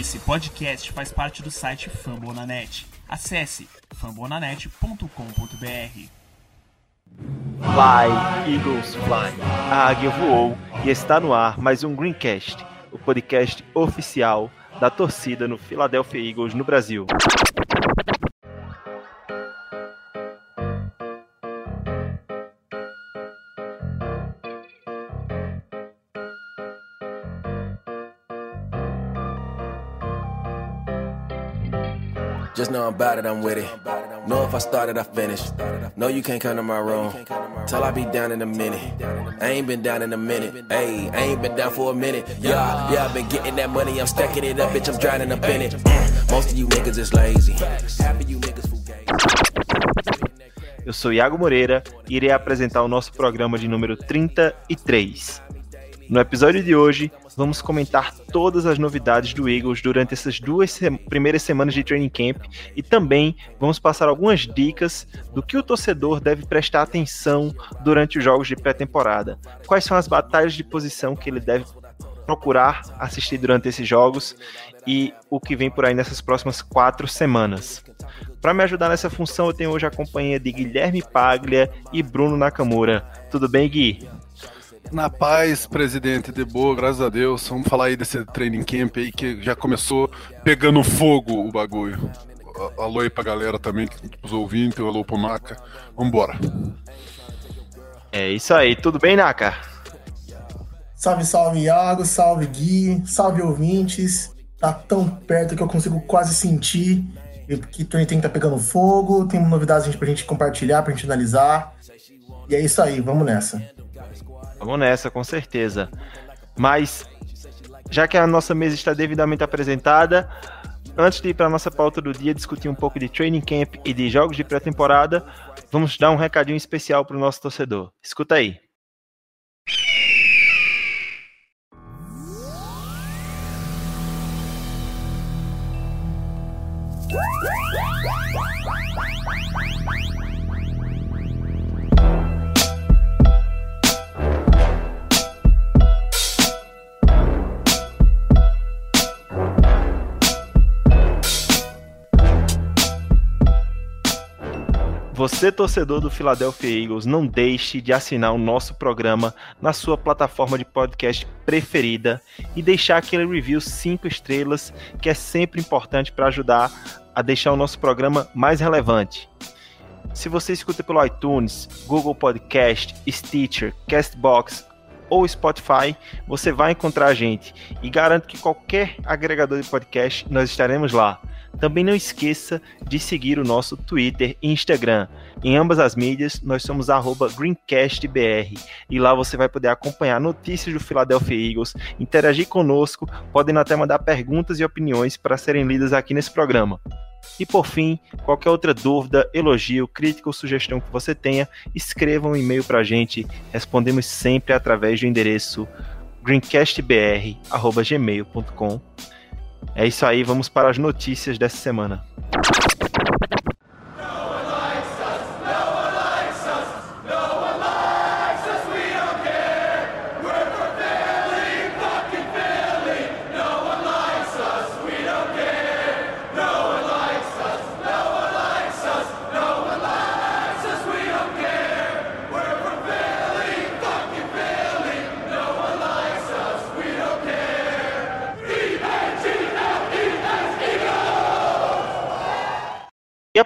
Esse podcast faz parte do site Fambonanet. Acesse fambonanet.com.br. Fly, Eagles Fly. A águia voou e está no ar mais um Greencast, o podcast oficial da torcida no Philadelphia Eagles no Brasil. About it, I'm with it. Know if I started, I finished. No, you can't come to my room. Till I be down in a minute. I ain't been down in a minute. Hey, I ain't been down for a minute. Yeah, yeah, I've been getting that money, I'm stacking it up, bitch, I'm drowning up in it. Mm, Most of you niggas is lazy. Eu sou Iago Moreira e irei apresentar o nosso programa de número 33. No episódio de hoje, vamos comentar todas as novidades do Eagles durante essas duas se- primeiras semanas de training camp e também vamos passar algumas dicas do que o torcedor deve prestar atenção durante os jogos de pré-temporada. Quais são as batalhas de posição que ele deve procurar assistir durante esses jogos e o que vem por aí nessas próximas quatro semanas. Para me ajudar nessa função, eu tenho hoje a companhia de Guilherme Paglia e Bruno Nakamura. Tudo bem, Gui? Na paz, presidente, de boa, graças a Deus. Vamos falar aí desse training camp aí que já começou pegando fogo o bagulho. Alô aí pra galera também, os ouvintes, alô pro Maca. Vambora. É isso aí, tudo bem, Naka? Salve, salve, Iago, salve, Gui, salve, ouvintes. Tá tão perto que eu consigo quase sentir que o Tony tá pegando fogo. Tem novidades pra gente compartilhar, pra gente analisar. E é isso aí, vamos nessa. Vamos nessa, com certeza. Mas, já que a nossa mesa está devidamente apresentada, antes de ir para a nossa pauta do dia, discutir um pouco de training camp e de jogos de pré-temporada, vamos dar um recadinho especial para o nosso torcedor. Escuta aí. Você, torcedor do Philadelphia Eagles, não deixe de assinar o nosso programa na sua plataforma de podcast preferida e deixar aquele review 5 estrelas, que é sempre importante para ajudar a deixar o nosso programa mais relevante. Se você escuta pelo iTunes, Google Podcast, Stitcher, Castbox ou Spotify, você vai encontrar a gente e garanto que qualquer agregador de podcast nós estaremos lá. Também não esqueça de seguir o nosso Twitter e Instagram. Em ambas as mídias, nós somos GreencastBR. E lá você vai poder acompanhar notícias do Philadelphia Eagles, interagir conosco, podendo até mandar perguntas e opiniões para serem lidas aqui nesse programa. E por fim, qualquer outra dúvida, elogio, crítica ou sugestão que você tenha, escreva um e-mail para a gente. Respondemos sempre através do endereço greencastbr.gmail.com. É isso aí, vamos para as notícias dessa semana.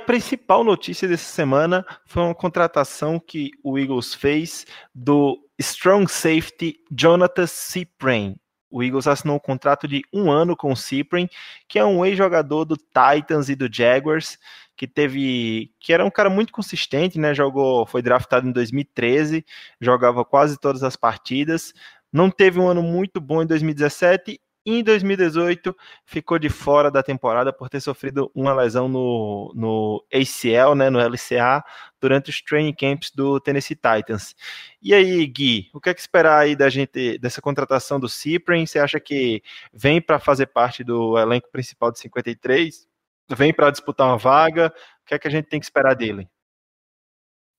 Principal notícia dessa semana foi uma contratação que o Eagles fez do strong safety Jonathan Cyprien. O Eagles assinou um contrato de um ano com o Cyprien, que é um ex-jogador do Titans e do Jaguars, que teve, que era um cara muito consistente, né? Jogou, foi draftado em 2013, jogava quase todas as partidas. Não teve um ano muito bom em 2017 e em 2018 ficou de fora da temporada por ter sofrido uma lesão no, no ACL, né, no LCA, durante os training camps do Tennessee Titans. E aí, Gui, o que é que esperar aí da gente dessa contratação do Cyprien? Você acha que vem para fazer parte do elenco principal de 53? Vem para disputar uma vaga? O que é que a gente tem que esperar dele?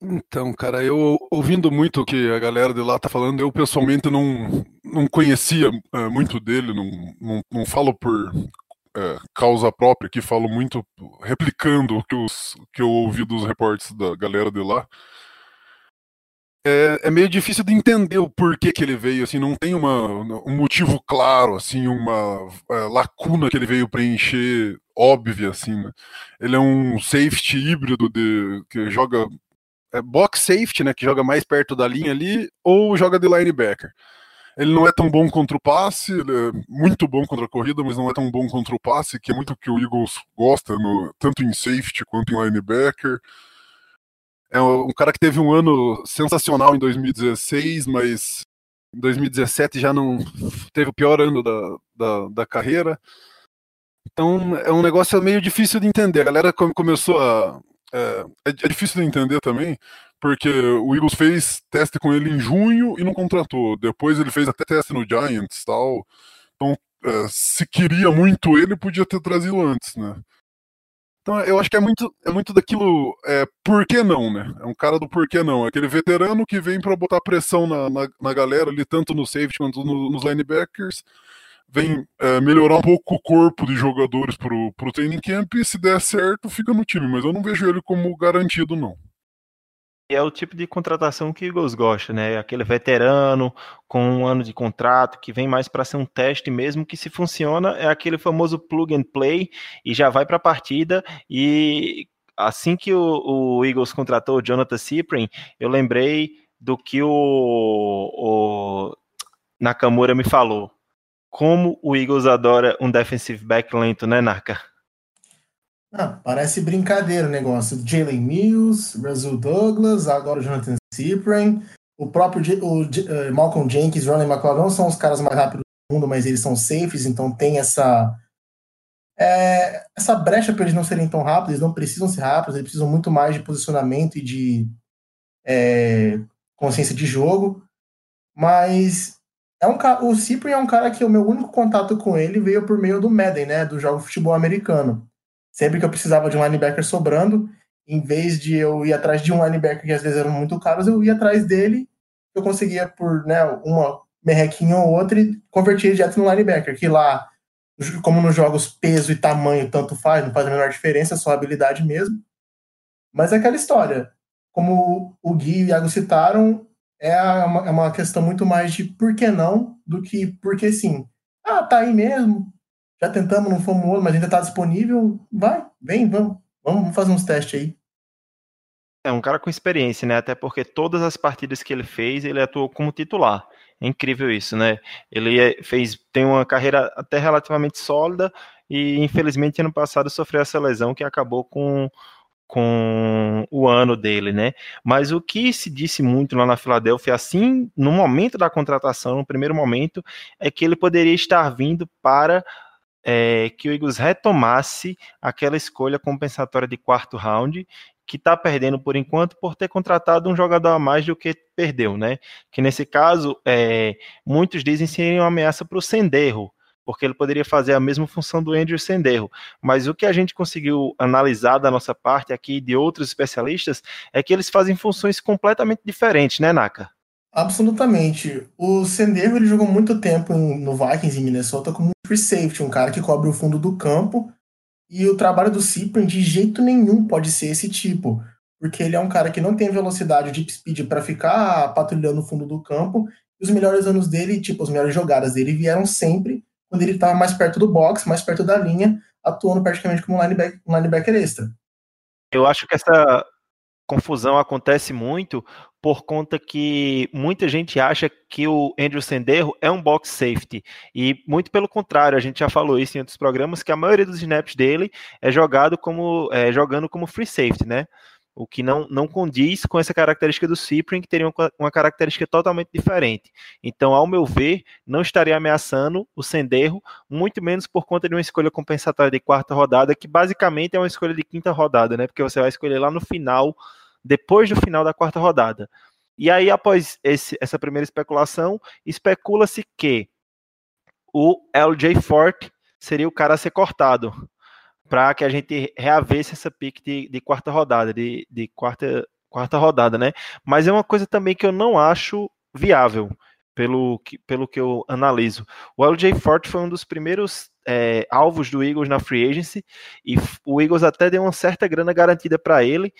Então, cara, eu ouvindo muito o que a galera de lá tá falando, eu pessoalmente não, não conhecia uh, muito dele, não, não, não falo por é, causa própria, que falo muito replicando o que, os, que eu ouvi dos reportes da galera de lá. É, é, meio difícil de entender o porquê que ele veio, assim, não tem uma, um motivo claro, assim, uma é, lacuna que ele veio preencher óbvia, assim, né? Ele é um safety híbrido de, que joga é, box safety, né, que joga mais perto da linha ali, ou joga de linebacker. Ele não é tão bom contra o passe, ele é muito bom contra a corrida, mas não é tão bom contra o passe, que é muito o que o Eagles gosta, no, tanto em safety quanto em linebacker. É um cara que teve um ano sensacional em 2016, mas em 2017 já não teve o pior ano da, da, da carreira. Então é um negócio meio difícil de entender. A galera começou a. É, é, é difícil de entender também, porque o Eagles fez teste com ele em junho e não contratou. Depois ele fez até teste no Giants tal. Então, é, se queria muito ele, podia ter trazido antes, né? Então eu acho que é muito, é muito daquilo. É, por que não, né? É um cara do por que não. É aquele veterano que vem para botar pressão na, na, na, galera ali, tanto no safety quanto no, nos linebackers. Vem é, melhorar um pouco o corpo de jogadores pro, pro training camp e se der certo, fica no time. Mas eu não vejo ele como garantido, não é o tipo de contratação que o Eagles gosta, né? Aquele veterano com um ano de contrato que vem mais para ser um teste mesmo que se funciona é aquele famoso plug and play e já vai para a partida e assim que o, o, Eagles contratou o Jonathan Cyprien, eu lembrei do que o, o Nakamura me falou. Como o Eagles adora um defensive back lento, né, Naka? Ah, parece brincadeira o negócio. Jalen Mills, Razul Douglas, agora o Jonathan Cyprian, o próprio o, uh, Malcolm Jenkins, Ronnie McLeod não são os caras mais rápidos do mundo, mas eles são safes, então tem essa é, essa brecha para eles não serem tão rápidos, eles não precisam ser rápidos, eles precisam muito mais de posicionamento e de é, consciência de jogo. Mas é um o Cyprian é um cara que o meu único contato com ele veio por meio do Madden, né, do jogo de futebol americano sempre que eu precisava de um linebacker sobrando, em vez de eu ir atrás de um linebacker que às vezes eram muito caros, eu ia atrás dele, eu conseguia por né, uma merrequinha ou outra e convertia direto no linebacker, que lá, como nos jogos peso e tamanho tanto faz, não faz a menor diferença, é só habilidade mesmo. Mas é aquela história, como o Gui e o Iago citaram, é uma, é uma questão muito mais de por que não do que por que sim. Ah, tá aí mesmo, já tentamos, não fomos outro, mas ainda está disponível. Vai, vem, vamos. Vamos fazer uns testes aí. É um cara com experiência, né? Até porque todas as partidas que ele fez, ele atuou como titular. É incrível isso, né? Ele é, fez, tem uma carreira até relativamente sólida e infelizmente ano passado sofreu essa lesão que acabou com, com o ano dele, né? Mas o que se disse muito lá na Filadélfia, assim, no momento da contratação, no primeiro momento, é que ele poderia estar vindo para é, que o Eagles retomasse aquela escolha compensatória de quarto round, que está perdendo por enquanto por ter contratado um jogador a mais do que perdeu, né? Que nesse caso, é, muitos dizem ser uma ameaça para o Senderro, porque ele poderia fazer a mesma função do Andrew Senderro. Mas o que a gente conseguiu analisar da nossa parte aqui de outros especialistas é que eles fazem funções completamente diferentes, né, Naka? Absolutamente. O Senderro ele jogou muito tempo no Vikings em Minnesota como free safety, um cara que cobre o fundo do campo. E o trabalho do Cyprian de jeito nenhum pode ser esse tipo, porque ele é um cara que não tem velocidade deep speed para ficar patrulhando o fundo do campo. E os melhores anos dele, tipo, as melhores jogadas dele vieram sempre quando ele estava mais perto do box, mais perto da linha, atuando praticamente como um linebacker, um linebacker extra. Eu acho que essa confusão acontece muito por conta que muita gente acha que o Andrew Senderro é um box safety e muito pelo contrário, a gente já falou isso em outros programas que a maioria dos snaps dele é jogado como é, jogando como free safety, né? O que não, não condiz com essa característica do Cyprian, que teria uma, uma característica totalmente diferente. Então, ao meu ver, não estaria ameaçando o Senderro, muito menos por conta de uma escolha compensatória de quarta rodada, que basicamente é uma escolha de quinta rodada, né? Porque você vai escolher lá no final depois do final da quarta rodada. E aí, após esse, essa primeira especulação, especula-se que o LJ Forte seria o cara a ser cortado para que a gente reavesse essa pick de, de quarta rodada, de, de quarta, quarta rodada, né? Mas é uma coisa também que eu não acho viável, pelo que, pelo que eu analiso. O LJ Forte foi um dos primeiros é, alvos do Eagles na free agency e o Eagles até deu uma certa grana garantida para ele.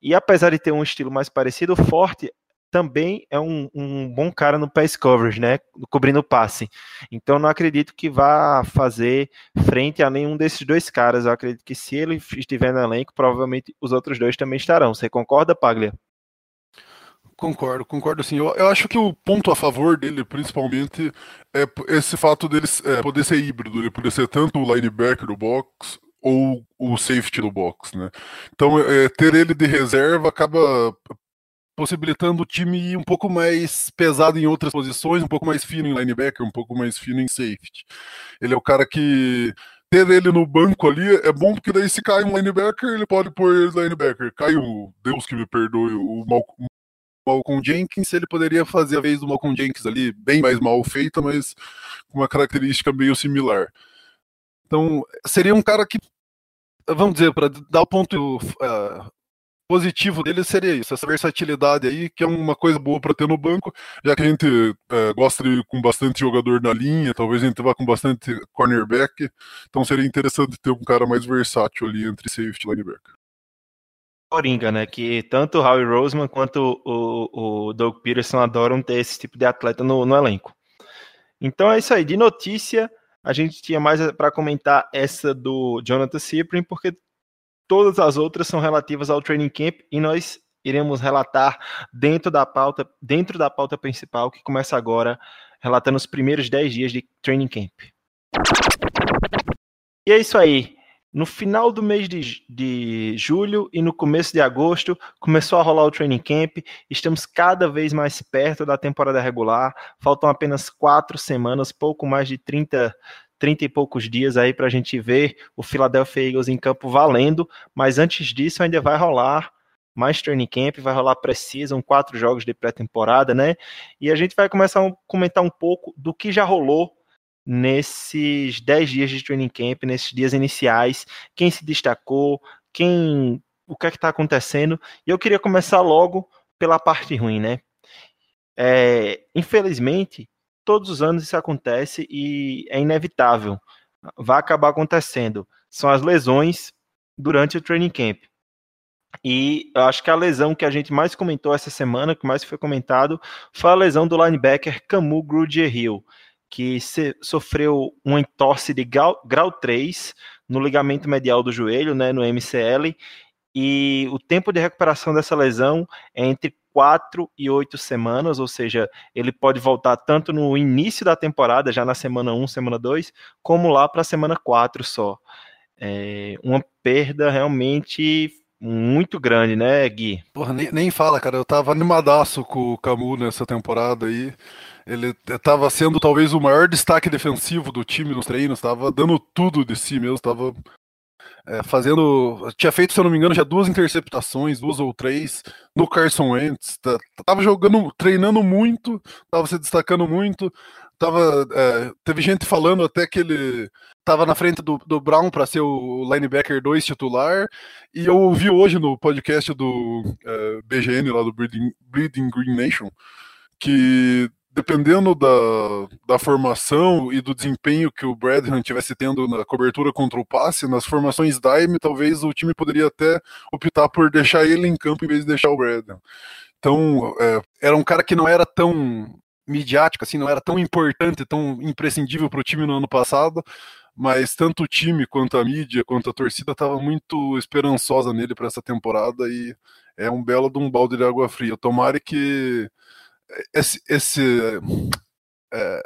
E apesar de ter um estilo mais parecido, o Forte também é um, um, bom cara no pass coverage, né? Cobrindo o passe. Então não acredito que vá fazer frente a nenhum desses dois caras. Eu acredito que se ele estiver no elenco, provavelmente os outros dois também estarão. Você concorda, Paglia? Concordo, concordo sim. Eu, eu, acho que o ponto a favor dele, principalmente, é esse fato dele é, poder ser híbrido, ele poder ser tanto o linebacker do box ou o safety do box, né? Então, é, ter ele de reserva acaba possibilitando o time ir um pouco mais pesado em outras posições, um pouco mais fino em linebacker, um pouco mais fino em safety. Ele é o cara que ter ele no banco ali é bom porque daí se cai um linebacker, ele pode pôr linebacker. Cai o Deus que me perdoe, o Malcolm Malcolm Jenkins, ele poderia fazer a vez do Malcolm Jenkins ali, bem mais mal feita, mas com uma característica meio similar. Então, seria um cara que, vamos dizer, para dar o ponto uh, positivo dele seria isso, essa versatilidade aí, que é uma coisa boa para ter no banco, já que a gente uh, gosta de com bastante jogador na linha, talvez a gente vá com bastante cornerback, então seria interessante ter um cara mais versátil ali entre safety e linebacker. Coringa, né? Que tanto o Howie Roseman quanto o, o Doug Peterson adoram ter esse tipo de atleta no, no elenco. Então é isso aí. De notícia, a gente tinha mais para comentar essa do Jonathan Cyprien, porque todas as outras são relativas ao training camp e nós iremos relatar dentro da pauta, dentro da pauta principal, que começa agora, relatando os primeiros 10 dias de training camp. E é isso aí. No final do mês de, de julho e no começo de agosto, começou a rolar o training camp. Estamos cada vez mais perto da temporada regular. Faltam apenas quatro semanas, pouco mais de 30, 30 e poucos dias aí para a gente ver o Philadelphia Eagles em campo valendo. Mas antes disso, ainda vai rolar mais training camp, vai rolar precisam quatro jogos de pré-temporada, né? E a gente vai começar a comentar um pouco do que já rolou nesses 10 dias de training camp, nesses dias iniciais, quem se destacou, quem, o que é que está acontecendo. E eu queria começar logo pela parte ruim, né? É, infelizmente, todos os anos isso acontece e é inevitável. Vai acabar acontecendo. São as lesões durante o training camp. E eu acho que a lesão que a gente mais comentou essa semana, que mais foi comentado, foi a lesão do linebacker Camus Grugier-Hill que se, sofreu um entorse de grau, grau 3 no ligamento medial do joelho, né, no MCL, e o tempo de recuperação dessa lesão é entre 4 e 8 semanas, ou seja, ele pode voltar tanto no início da temporada, já na semana 1, semana 2, como lá para a semana 4 só. É uma perda realmente muito grande, né, Gui? Porra, nem, nem fala, cara. Eu tava animadaço com o Camu nessa temporada aí. Ele estava sendo talvez o maior destaque defensivo do time nos treinos, estava dando tudo de si mesmo, estava é, fazendo. Tinha feito, se eu não me engano, já duas interceptações, duas ou três, no Carson Wentz. Tava jogando, treinando muito, tava se destacando muito. Tava, é, teve gente falando até que ele estava na frente do, do Brown para ser o linebacker 2 titular. E eu ouvi hoje no podcast do é, BGN, lá do Breeding, Breeding Green Nation, que dependendo da, da formação e do desempenho que o Bradham tivesse tendo na cobertura contra o passe, nas formações dime, talvez o time poderia até optar por deixar ele em campo em vez de deixar o Bradham. Então, é, era um cara que não era tão midiático, assim, não era tão importante, tão imprescindível para o time no ano passado, mas tanto o time quanto a mídia, quanto a torcida estava muito esperançosa nele para essa temporada e é um belo de um balde de água fria. Tomara que esse, esse é,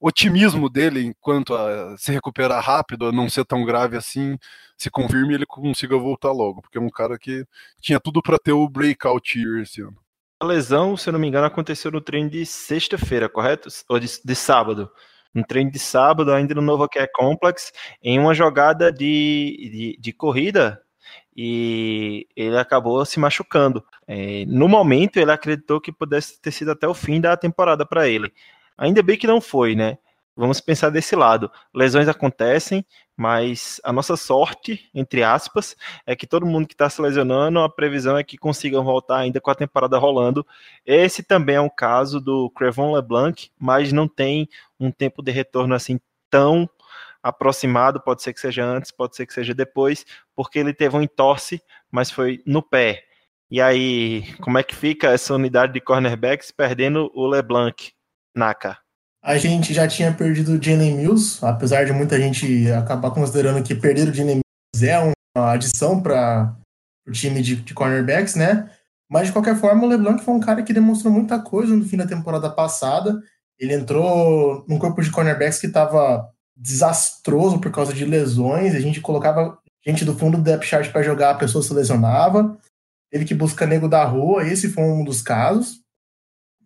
otimismo dele enquanto a se recuperar rápido, a não ser tão grave assim, se confirme ele consiga voltar logo, porque é um cara que tinha tudo para ter o breakout year esse ano. A lesão, se eu não me engano, aconteceu no treino de sexta-feira, correto? Ou de, de, sábado. No treino de sábado, ainda no Nova Care Complex, em uma jogada de, de, de corrida, e ele acabou se machucando. É, no momento, ele acreditou que pudesse ter sido até o fim da temporada para ele. Ainda bem que não foi, né? Vamos pensar desse lado. Lesões acontecem, mas a nossa sorte, entre aspas, é que todo mundo que está se lesionando, a previsão é que consigam voltar ainda com a temporada rolando. Esse também é um caso do Crevon LeBlanc, mas não tem um tempo de retorno assim tão aproximado, pode ser que seja antes, pode ser que seja depois, porque ele teve um entorse, mas foi no pé. E aí, como é que fica essa unidade de cornerbacks perdendo o LeBlanc, Naka? A gente já tinha perdido o Jalen Mills, apesar de muita gente acabar considerando que perder o Jalen Mills é uma adição para o time de, de, cornerbacks, né? Mas de qualquer forma, o LeBlanc foi um cara que demonstrou muita coisa no fim da temporada passada. Ele entrou num corpo de cornerbacks que estava desastroso por causa de lesões. A gente colocava gente do fundo do depth chart para jogar, a pessoa se lesionava. Teve que buscar nego da rua, esse foi um dos casos.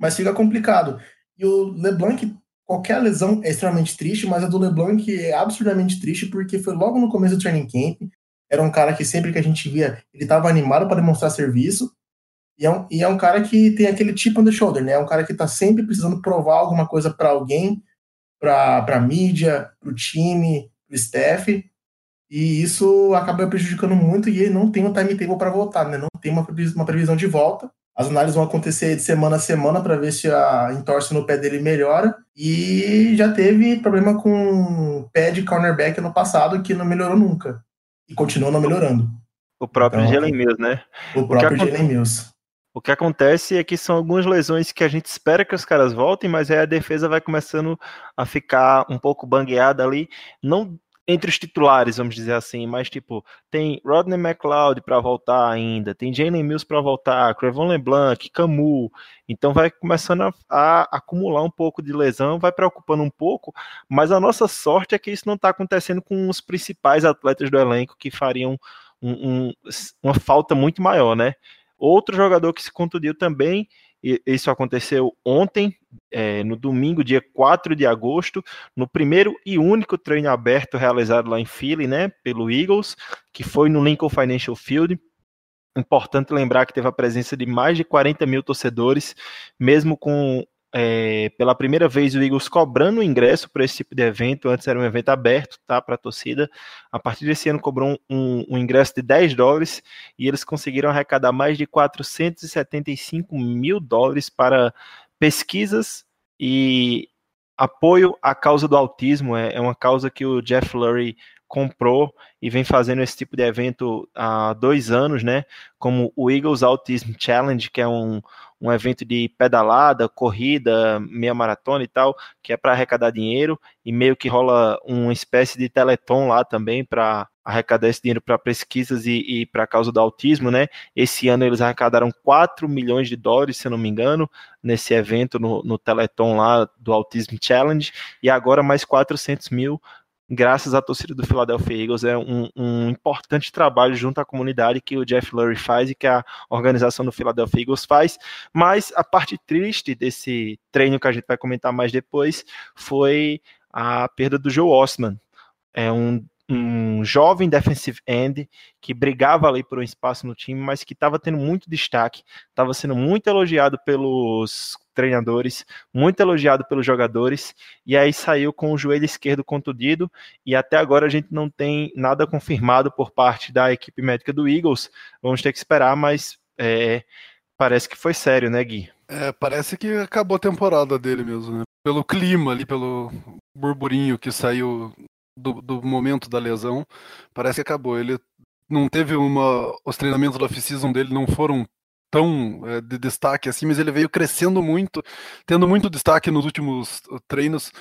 Mas fica complicado. E o LeBlanc qualquer lesão é extremamente triste, mas a do LeBlanc é absurdamente triste porque foi logo no começo do training camp. Era um cara que sempre que a gente via, ele estava animado para demonstrar serviço. E é, um, e é um cara que tem aquele chip on the shoulder, né? É um cara que está sempre precisando provar alguma coisa para alguém, para a mídia, para o time, para o staff. E isso acaba prejudicando muito e ele não tem um timetable para voltar, né? Não tem uma previsão, uma previsão de volta. As análises vão acontecer de semana a semana para ver se a entorse no pé dele melhora. E já teve problema com pé de cornerback no passado que não melhorou nunca. E continua não melhorando. O próprio então, Jalen Mills, né? O próprio Jalen Mills. O que acontece é que são algumas lesões que a gente espera que os caras voltem, mas aí a defesa vai começando a ficar um pouco bangueada ali. Não entre os titulares, vamos dizer assim, mas tipo, tem Rodney McLeod para voltar ainda, tem Jalen Mills para voltar, Crevon LeBlanc, Camus, então vai começando a, a, acumular um pouco de lesão, vai preocupando um pouco, mas a nossa sorte é que isso não está acontecendo com os principais atletas do elenco que fariam um, um, uma falta muito maior, né? Outro jogador que se contundiu também isso aconteceu ontem, é, no domingo, dia 4 de agosto, no primeiro e único treino aberto realizado lá em Philly, né, pelo Eagles, que foi no Lincoln Financial Field. Importante lembrar que teve a presença de mais de 40 mil torcedores, mesmo com é, pela primeira vez o Eagles cobrando ingresso para esse tipo de evento. Antes era um evento aberto, tá, para a torcida. A partir desse ano cobrou um, um, um, ingresso de 10 dólares e eles conseguiram arrecadar mais de 475 mil dólares para pesquisas e apoio à causa do autismo. É, é uma causa que o Jeff Lurie comprou e vem fazendo esse tipo de evento há dois anos, né? Como o Eagles Autism Challenge, que é um, um evento de pedalada, corrida, meia maratona e tal, que é para arrecadar dinheiro e meio que rola uma espécie de teleton lá também para arrecadar esse dinheiro para pesquisas e, e para a causa do autismo, né? Esse ano eles arrecadaram 4 milhões de dólares, se eu não me engano, nesse evento no, no Teleton lá do Autism Challenge, e agora mais 400 mil graças à torcida do Philadelphia Eagles. É um, um, importante trabalho junto à comunidade que o Jeff Lurie faz e que a organização do Philadelphia Eagles faz. Mas a parte triste desse treino que a gente vai comentar mais depois foi a perda do Joe Osman. É um um jovem defensive end que brigava ali por um espaço no time, mas que estava tendo muito destaque, estava sendo muito elogiado pelos treinadores, muito elogiado pelos jogadores, e aí saiu com o joelho esquerdo contundido, e até agora a gente não tem nada confirmado por parte da equipe médica do Eagles. Vamos ter que esperar, mas é, parece que foi sério, né, Gui? É, parece que acabou a temporada dele mesmo, né? Pelo clima ali, pelo burburinho que saiu do, do momento da lesão, parece que acabou. Ele não teve uma. Os treinamentos da off-season dele não foram tão é, de destaque assim, mas ele veio crescendo muito, tendo muito destaque nos últimos uh, treinos.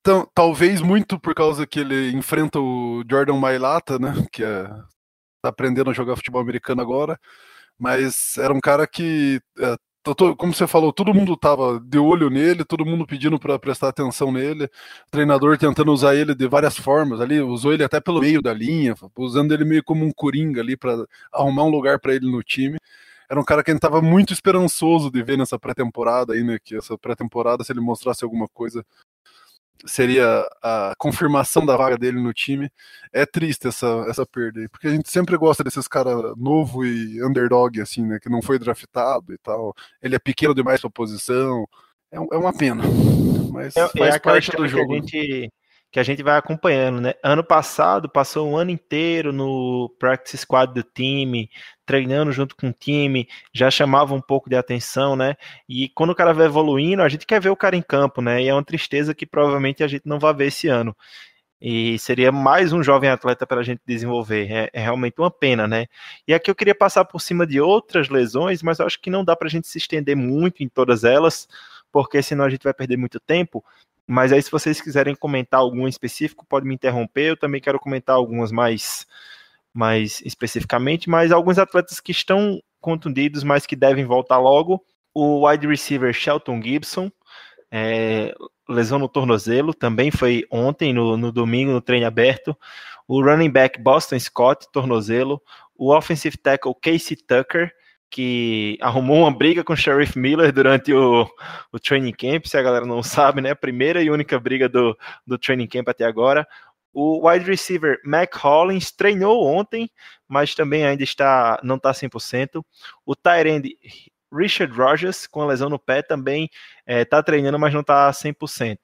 Então, talvez muito por causa que ele enfrenta o Jordan Mailata, né, que é, tá aprendendo a jogar futebol americano agora, mas era um cara que é, como você falou, todo mundo tava de olho nele, todo mundo pedindo para prestar atenção nele, o treinador tentando usar ele de várias formas ali, usou ele até pelo meio da linha, usando ele meio como um coringa ali para arrumar um lugar para ele no time. Era um cara que a gente tava muito esperançoso de ver nessa pré-temporada aí, né? Que essa pré-temporada, se ele mostrasse alguma coisa, seria a confirmação da vaga dele no time. É triste essa, essa perda aí, porque a gente sempre gosta desses caras novo e underdog, assim, né? Que não foi draftado e tal. Ele é pequeno demais pra posição. É, é uma pena. Mas é, faz é parte do jogo. Que a gente que a gente vai acompanhando, né? Ano passado passou um ano inteiro no practice squad do time, treinando junto com o time, já chamava um pouco de atenção, né? E quando o cara vai evoluindo, a gente quer ver o cara em campo, né? E é uma tristeza que provavelmente a gente não vai ver esse ano. E seria mais um jovem atleta para a gente desenvolver. É, é, realmente uma pena, né? E aqui eu queria passar por cima de outras lesões, mas acho que não dá para a gente se estender muito em todas elas, porque senão a gente vai perder muito tempo. Mas aí, se vocês quiserem comentar algum específico, pode me interromper. Eu também quero comentar algumas mais, mais especificamente, mas alguns atletas que estão contundidos, mas que devem voltar logo. O wide receiver Shelton Gibson, é, lesão no tornozelo, também foi ontem, no, no domingo, no treino aberto. O running back Boston Scott, tornozelo. O offensive tackle Casey Tucker, que arrumou uma briga com o Sheriff Miller durante o, o training camp, se a galera não sabe, né? Primeira e única briga do, do training camp até agora. O wide receiver Mac Hollins treinou ontem, mas também ainda está não está 100%. O tight end Richard Rogers, com a lesão no pé, também está é, treinando, mas não está 100%.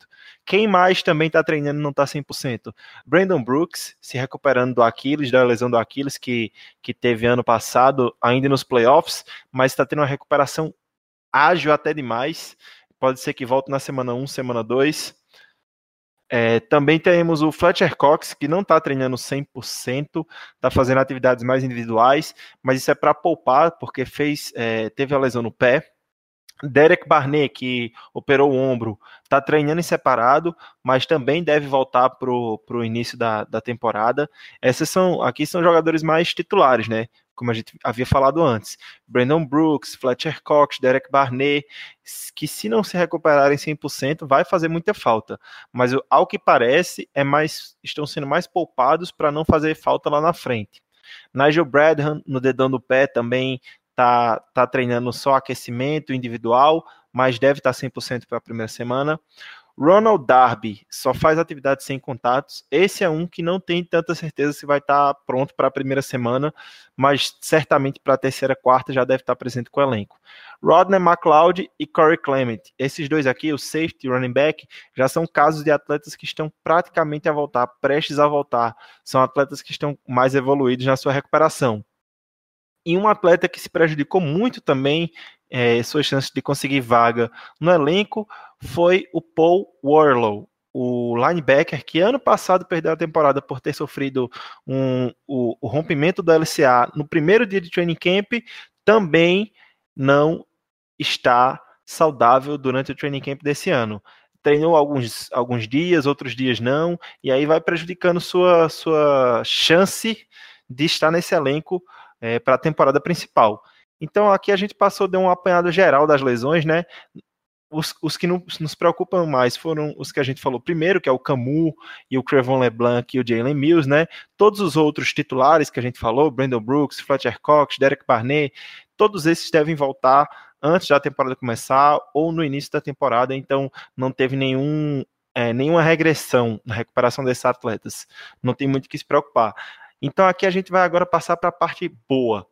Quem mais também está treinando e não está 100%? Brandon Brooks, se recuperando do Aquiles, da lesão do Aquiles, que, que teve ano passado, ainda nos playoffs, mas está tendo uma recuperação ágil até demais. Pode ser que volte na semana 1, semana 2. É, também temos o Fletcher Cox, que não está treinando 100%, está fazendo atividades mais individuais, mas isso é para poupar, porque fez, é, teve a lesão no pé. Derek Barnett, que operou o ombro, está treinando em separado, mas também deve voltar para o início da, da temporada. Essas são, aqui são jogadores mais titulares, né? como a gente havia falado antes. Brandon Brooks, Fletcher Cox, Derek Barnett, que se não se recuperarem 100%, vai fazer muita falta. Mas ao que parece, é mais estão sendo mais poupados para não fazer falta lá na frente. Nigel Bradham, no dedão do pé, também tá, tá treinando só aquecimento individual, mas deve estar 100% para a primeira semana. Ronald Darby só faz atividades sem contatos. Esse é um que não tem tanta certeza se vai estar pronto para a primeira semana, mas certamente para a terceira, quarta já deve estar presente com o elenco. Rodney McLeod e Corey Clement. Esses dois aqui, o safety e running back, já são casos de atletas que estão praticamente a voltar, prestes a voltar. São atletas que estão mais evoluídos na sua recuperação. E um atleta que se prejudicou muito também é, suas chances de conseguir vaga no elenco foi o Paul Warlow, o linebacker que ano passado perdeu a temporada por ter sofrido um, o, o, rompimento do LCA no primeiro dia de training camp, também não está saudável durante o training camp desse ano. Treinou alguns, alguns dias, outros dias não, e aí vai prejudicando sua, sua chance de estar nesse elenco é, para a temporada principal. Então aqui a gente passou de um apanhado geral das lesões, né? Os, os que não, nos preocupam mais foram os que a gente falou primeiro, que é o Camus e o Crevon LeBlanc e o Jalen Mills, né? Todos os outros titulares que a gente falou, Brandon Brooks, Fletcher Cox, Derek Barnett, todos esses devem voltar antes da temporada começar ou no início da temporada, então não teve nenhum, é, nenhuma regressão na recuperação desses atletas. Não tem muito o que se preocupar. Então aqui a gente vai agora passar para a parte boa.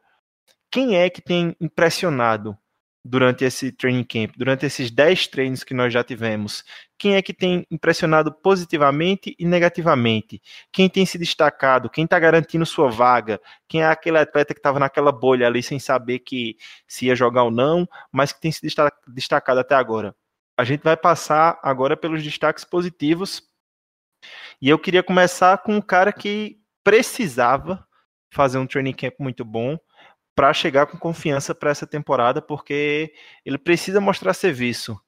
Quem é que tem impressionado durante esse training camp, durante esses 10 treinos que nós já tivemos? Quem é que tem impressionado positivamente e negativamente? Quem tem se destacado? Quem está garantindo sua vaga? Quem é aquele atleta que estava naquela bolha ali sem saber que se ia jogar ou não, mas que tem se destacado até agora? A gente vai passar agora pelos destaques positivos. E eu queria começar com um cara que precisava fazer um training camp muito bom para chegar com confiança para essa temporada, porque ele precisa mostrar serviço.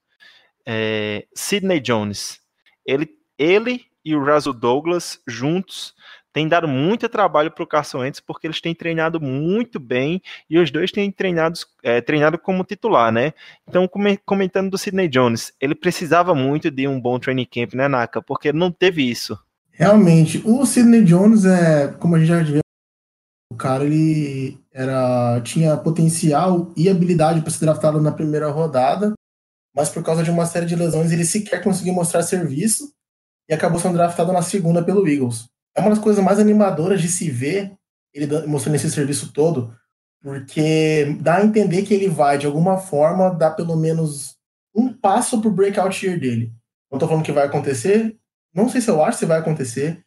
É, Sidney Jones, ele, ele e o Rasul Douglas juntos têm dado muito trabalho para o Carson Wentz, porque eles têm treinado muito bem e os dois têm treinado, é, treinado como titular, né? Então, comentando do Sidney Jones, ele precisava muito de um bom training camp, né, Naka? Porque não teve isso. Realmente, o Sidney Jones é, como a gente já viu, o cara ele era tinha potencial e habilidade para ser draftado na primeira rodada, mas por causa de uma série de lesões ele sequer conseguiu mostrar serviço e acabou sendo draftado na segunda pelo Eagles. É uma das coisas mais animadoras de se ver ele mostrando esse serviço todo, porque dá a entender que ele vai de alguma forma dar pelo menos um passo pro breakout year dele. Não tô falando que vai acontecer, não sei se eu acho se vai acontecer,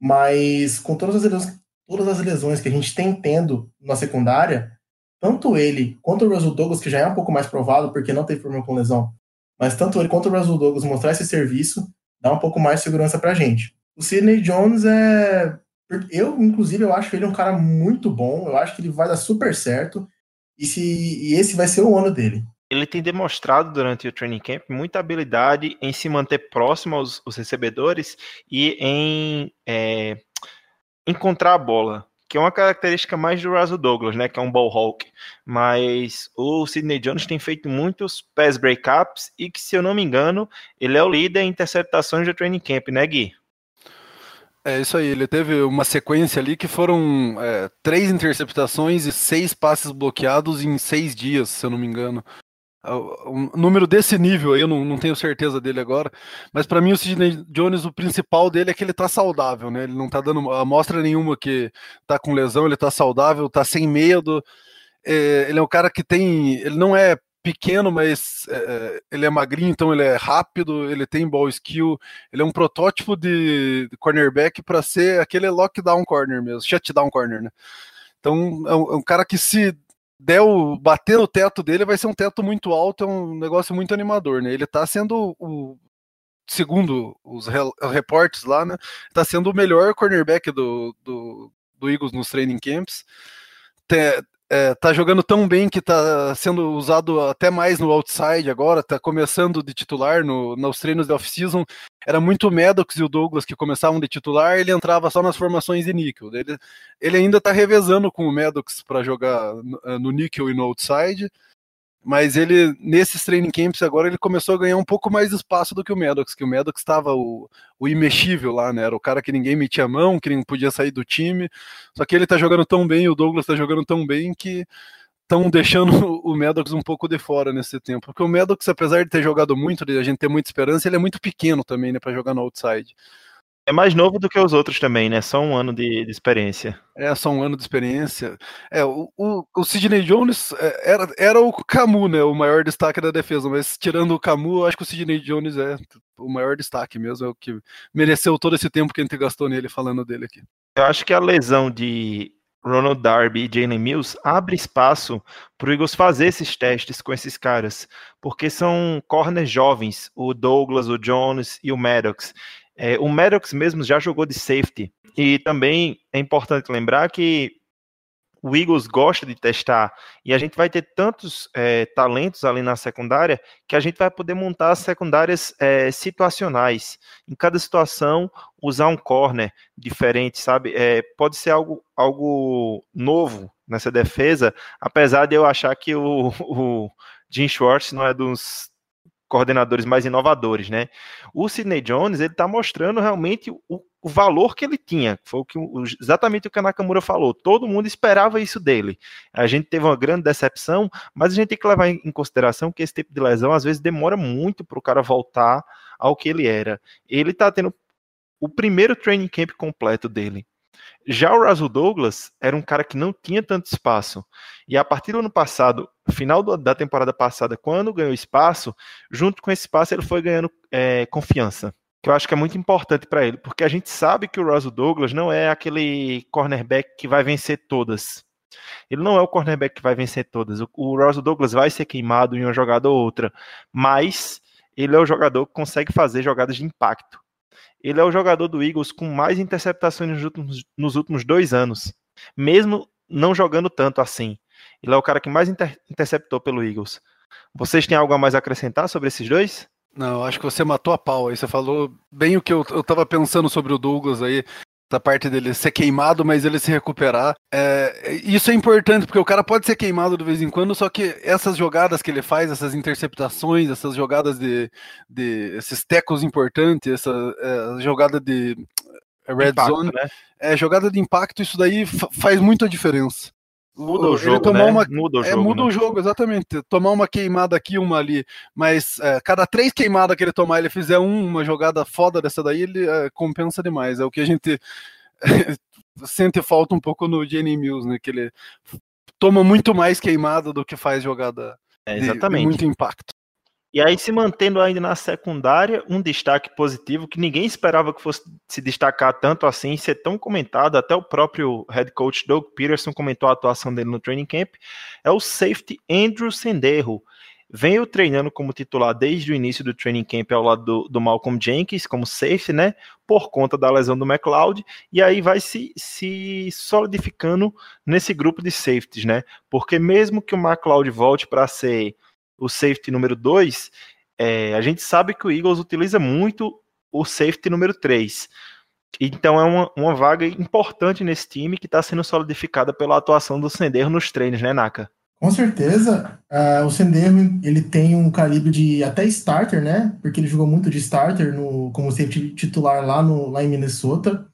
mas com todas as lesões, todas as lesões que a gente tem tendo na secundária, tanto ele quanto o Russell Douglas, que já é um pouco mais provado porque não teve problema com lesão, mas tanto ele quanto o Russell Douglas mostrar esse serviço dá um pouco mais de segurança pra gente. O Sidney Jones é. Eu, inclusive, eu acho ele um cara muito bom. Eu acho que ele vai dar super certo. E, se... e esse vai ser o ano dele. Ele tem demonstrado durante o training camp muita habilidade em se manter próximo aos, aos recebedores e em é, encontrar a bola que é uma característica mais do Russell Douglas, né, que é um ball hawk, mas o Sidney Jones tem feito muitos pass breakups e que, se eu não me engano, ele é o líder em interceptações do training camp, né, Gui? É isso aí, ele teve uma sequência ali que foram é, três interceptações e seis passes bloqueados em seis dias, se eu não me engano um número desse nível aí, eu não, não tenho certeza dele agora, mas para mim o Sidney Jones, o principal dele é que ele tá saudável, né? Ele não tá dando amostra nenhuma que tá com lesão, ele tá saudável, tá sem medo. É, ele é um cara que tem. Ele não é pequeno, mas é, é ele é magrinho, então ele é rápido, ele tem ball skill, ele é um protótipo de, de cornerback para ser aquele lockdown corner mesmo, shutdown corner, né? Então é um, é um cara que se der o, bater no teto dele, vai ser um teto muito alto, é um negócio muito animador, né? Ele tá sendo o segundo os reportes lá, né? Tá sendo o melhor cornerback do, do, do Eagles nos training camps é, tá jogando tão bem que tá sendo usado até mais no outside agora, tá começando de titular no, nos treinos de off-season. Era muito o Maddox e o Douglas que começavam de titular, ele entrava só nas formações de níquel. Ele, ele ainda tá revezando com o Maddox para jogar no, no níquel e no outside mas ele nesses training camps agora ele começou a ganhar um pouco mais espaço do que o Maddox, que o Maddox estava o, o imexível lá, né? Era o cara que ninguém metia a mão, que não podia sair do time. Só que ele tá jogando tão bem, o Douglas tá jogando tão bem que estão deixando o Maddox um pouco de fora nesse tempo. Porque o Maddox, apesar de ter jogado muito, de a gente ter muita esperança, ele é muito pequeno também, né, para jogar no outside. É mais novo do que os outros também, né? Só um ano de, de experiência. É, só um ano de experiência. É, o, o, o Sidney Jones é, era, era o Camu, né? O maior destaque da defesa, mas tirando o Camu, eu acho que o Sidney Jones é o maior destaque mesmo, é o que mereceu todo esse tempo que a gente gastou nele falando dele aqui. Eu acho que a lesão de Ronald Darby e Jalen Mills abre espaço para o Eagles fazer esses testes com esses caras, porque são corners jovens, o Douglas, o Jones e o Maddox. É, o Maddox mesmo já jogou de safety. E também é importante lembrar que o Eagles gosta de testar e a gente vai ter tantos é, talentos ali na secundária que a gente vai poder montar secundárias é, situacionais. Em cada situação, usar um corner diferente, sabe? É, pode ser algo, algo novo nessa defesa, apesar de eu achar que o, o Jim Schwartz não é dos coordenadores mais inovadores, né? O Sidney Jones, ele está mostrando realmente o, o, valor que ele tinha, foi o que, o, exatamente o que a Nakamura falou, todo mundo esperava isso dele. A gente teve uma grande decepção, mas a gente tem que levar em, consideração que esse tipo de lesão, às vezes, demora muito para o cara voltar ao que ele era. Ele está tendo o primeiro training camp completo dele. Já o Russell Douglas era um cara que não tinha tanto espaço. E a partir do ano passado, final da temporada passada, quando ganhou espaço, junto com esse espaço ele foi ganhando é, confiança. Que eu acho que é muito importante para ele, porque a gente sabe que o Russell Douglas não é aquele cornerback que vai vencer todas. Ele não é o cornerback que vai vencer todas. O, o Russell Douglas vai ser queimado em uma jogada ou outra, mas ele é o jogador que consegue fazer jogadas de impacto. Ele é o jogador do Eagles com mais interceptações nos últimos, nos últimos dois anos, mesmo não jogando tanto assim. Ele é o cara que mais inter, interceptou pelo Eagles. Vocês têm algo a mais a acrescentar sobre esses dois? Não, acho que você matou a pau aí. Você falou bem o que eu, eu tava pensando sobre o Douglas aí essa parte dele ser queimado, mas ele se recuperar. É, isso é importante, porque o cara pode ser queimado de vez em quando, só que essas jogadas que ele faz, essas interceptações, essas jogadas de. de esses tecos importantes, essa é, jogada de red impacto, zone, né? é, jogada de impacto, isso daí faz muita diferença. Muda o jogo, né? uma, muda o é, jogo. Muda né? o jogo, exatamente. Tomar uma queimada aqui, uma ali. Mas é, cada três queimadas que ele tomar, ele fizer uma jogada foda dessa daí, ele é, compensa demais. É o que a gente sente falta um pouco no Jenny Mills, né? Que ele toma muito mais queimada do que faz jogada é, exatamente. De, de muito impacto. E aí, se mantendo ainda na secundária, um destaque positivo que ninguém esperava que fosse se destacar tanto assim, ser tão comentado, até o próprio head coach Doug Peterson comentou a atuação dele no training camp, é o safety Andrew Senderro. veio treinando como titular desde o início do training camp ao lado do, do Malcolm Jenkins, como safety, né? Por conta da lesão do McLeod, e aí vai se, se solidificando nesse grupo de safeties, né? Porque mesmo que o McLeod volte para ser o safety número 2, é, a gente sabe que o Eagles utiliza muito o safety número 3. Então é uma, uma vaga importante nesse time que está sendo solidificada pela atuação do Senderro nos treinos, né, Naka? Com certeza. Uh, o Senderro ele tem um calibre de até starter, né? Porque ele jogou muito de starter no, como safety titular lá, no, lá em Minnesota.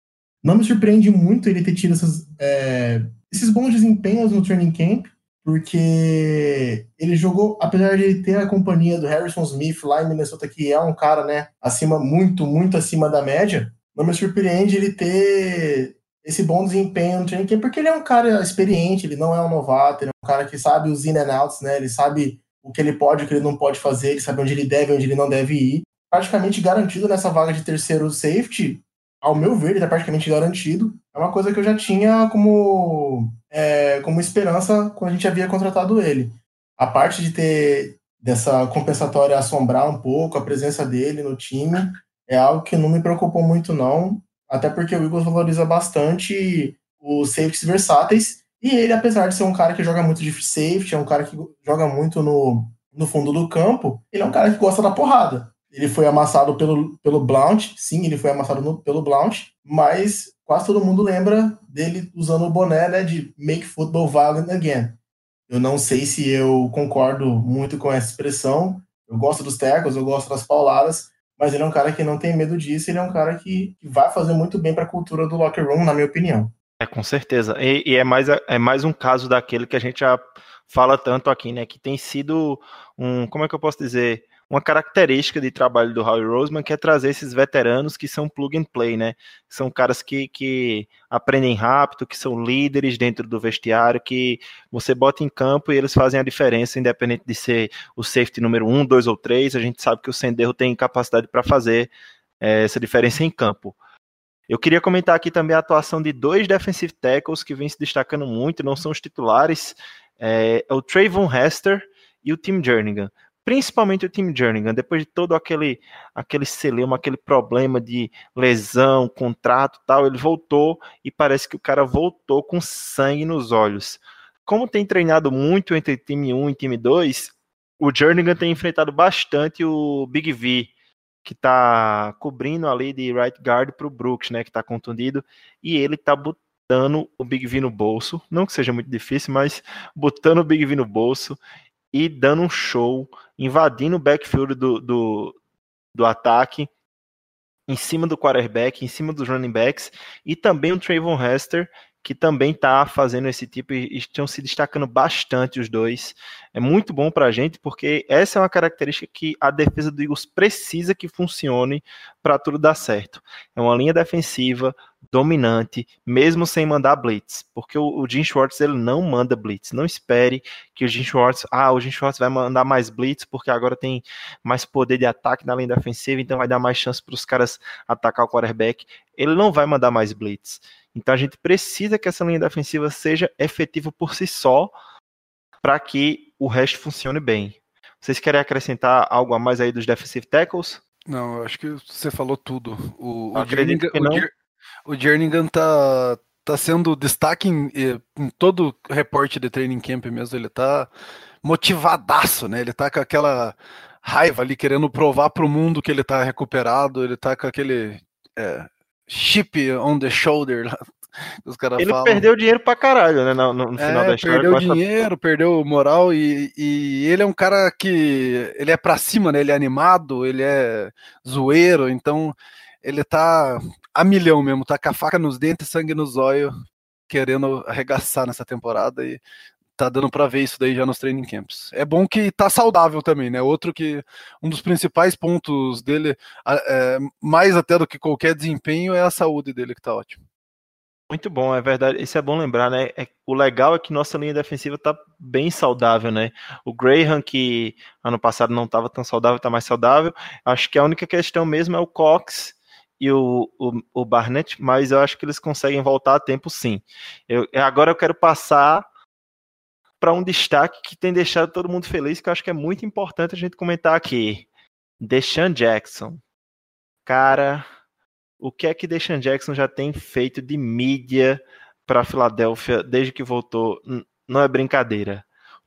Não me surpreende muito ele ter tido essas, é, esses bons desempenhos no training camp, porque ele jogou, apesar de ter a companhia do Harrison Smith lá em Minnesota, que é um cara, né, acima, muito, muito acima da média, não me surpreende ele ter esse bom desempenho no training camp, porque ele é um cara experiente, ele não é um novato, ele é um cara que sabe os in and outs, né? Ele sabe o que ele pode, o que ele não pode fazer, ele sabe onde ele deve, onde ele não deve ir. Praticamente garantido nessa vaga de terceiro safety, ao meu ver, ele está praticamente garantido. É uma coisa que eu já tinha como, é, como esperança quando a gente havia contratado ele. A parte de ter dessa compensatória assombrar um pouco a presença dele no time é algo que não me preocupou muito, não. Até porque o Eagles valoriza bastante os safeties versáteis. E ele, apesar de ser um cara que joga muito de safety, é um cara que joga muito no, no fundo do campo, ele é um cara que gosta da porrada. Ele foi amassado pelo, pelo Blount, sim, ele foi amassado no, pelo Blount, mas quase todo mundo lembra dele usando o boné né, de Make Football Violent Again. Eu não sei se eu concordo muito com essa expressão. Eu gosto dos tackles, eu gosto das pauladas, mas ele é um cara que não tem medo disso, ele é um cara que, que vai fazer muito bem para a cultura do locker room, na minha opinião. É, com certeza. E, e, é, mais, é mais um caso daquele que a gente já fala tanto aqui, né? Que tem sido um, como é que eu posso dizer? Uma característica de trabalho do Howie Roseman, que é trazer esses veteranos que são plug and play, né? São caras que, que aprendem rápido, que são líderes dentro do vestiário, que você bota em campo e eles fazem a diferença, independente de ser o safety número um, dois ou três. A gente sabe que o Senderro tem capacidade para fazer é, essa diferença em campo. Eu queria comentar aqui também a atuação de dois defensive tackles que vêm se destacando muito, não são os titulares, é, é o Trayvon Hester e o Tim Jernigan principalmente o time Jernigan, depois de todo aquele aquele celeuma, aquele problema de lesão, contrato tal, ele voltou e parece que o cara voltou com sangue nos olhos. Como tem treinado muito entre time 1 e time 2, o Jernigan tem enfrentado bastante o Big V, que está cobrindo ali de right guard para o Brooks, né, que está contundido, e ele está botando o Big V no bolso, não que seja muito difícil, mas botando o Big V no bolso e dando um show, invadindo o backfield do, do, do ataque, em cima do quarterback, em cima dos running backs, e também o Trayvon Hester, que também está fazendo esse tipo e estão se destacando bastante os dois. É muito bom para a gente, porque essa é uma característica que a defesa do Eagles precisa que funcione para tudo dar certo. É uma linha defensiva dominante, mesmo sem mandar blitz, porque o, o Jim Schwartz ele não manda blitz. Não espere que o Jim Schwartz, ah, o Jim Schwartz vai mandar mais blitz porque agora tem mais poder de ataque na linha defensiva, então vai dar mais chance para os caras atacar o quarterback. Ele não vai mandar mais blitz. Então a gente precisa que essa linha defensiva seja efetiva por si só para que o resto funcione bem. Vocês querem acrescentar algo a mais aí dos defensive tackles? Não, eu acho que você falou tudo. O, o, Jerningham, o, Jerningham tá, tá sendo destaque em, em, todo reporte de training camp mesmo. Ele tá motivadaço, né? Ele tá com aquela raiva ali, querendo provar para o mundo que ele tá recuperado. Ele tá com aquele é, chip on the shoulder lá. Os ele falam. perdeu dinheiro pra caralho, né? No, no final é, da história. Perdeu dinheiro, perdeu moral e, e ele é um cara que ele é pra cima, né? Ele é animado, ele é zoeiro, então ele tá a milhão mesmo, tá com a faca nos dentes, sangue nos olhos, querendo arregaçar nessa temporada e tá dando para ver isso daí já nos training camps. É bom que tá saudável também, né? Outro que um dos principais pontos dele, é, mais até do que qualquer desempenho, é a saúde dele que tá ótimo. Muito bom, é verdade. Isso é bom lembrar, né? É, o legal é que nossa linha defensiva tá bem saudável, né? O Graham, que ano passado não estava tão saudável, tá mais saudável. Acho que a única questão mesmo é o Cox e o, o, o Barnett, mas eu acho que eles conseguem voltar a tempo sim. Eu, agora eu quero passar para um destaque que tem deixado todo mundo feliz, que eu acho que é muito importante a gente comentar aqui. Deshaun Jackson. Cara, o que é que Deshaun Jackson já tem feito de mídia para Filadélfia desde que voltou? Não é brincadeira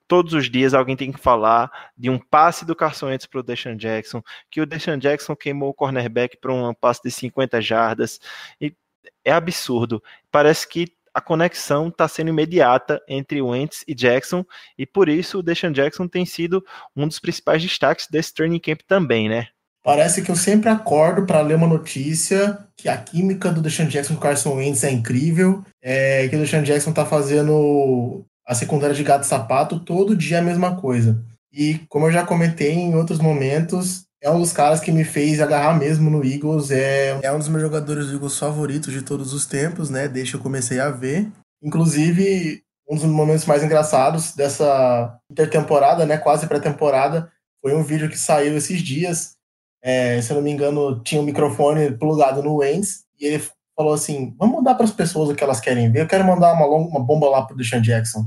todos os dias alguém tem que falar de um passe do Carson Wentz para o Deshaun Jackson, que o Deshaun Jackson queimou o cornerback para um passe de 50 jardas. E é absurdo. Parece que a conexão está sendo imediata entre Wentz e Jackson, e por isso o Deshaun Jackson tem sido um dos principais destaques desse training camp também, né? Parece que eu sempre acordo para ler uma notícia que a química do Deshaun Jackson com Carson Wentz é incrível, é, que o Deshaun Jackson está fazendo a secundária de gato sapato, todo dia é a mesma coisa. E como eu já comentei em outros momentos, é um dos caras que me fez agarrar mesmo no Eagles. É, é um dos meus jogadores do Eagles favoritos de todos os tempos, né? Desde que eu comecei a ver. Inclusive, um dos momentos mais engraçados dessa intertemporada, né? Quase pré-temporada, foi um vídeo que saiu esses dias. É, se eu não me engano, tinha um microfone plugado no Wentz e ele falou assim: vamos mandar para as pessoas o que elas querem ver. Eu quero mandar uma, uma bomba lá para o Deshaun Jackson.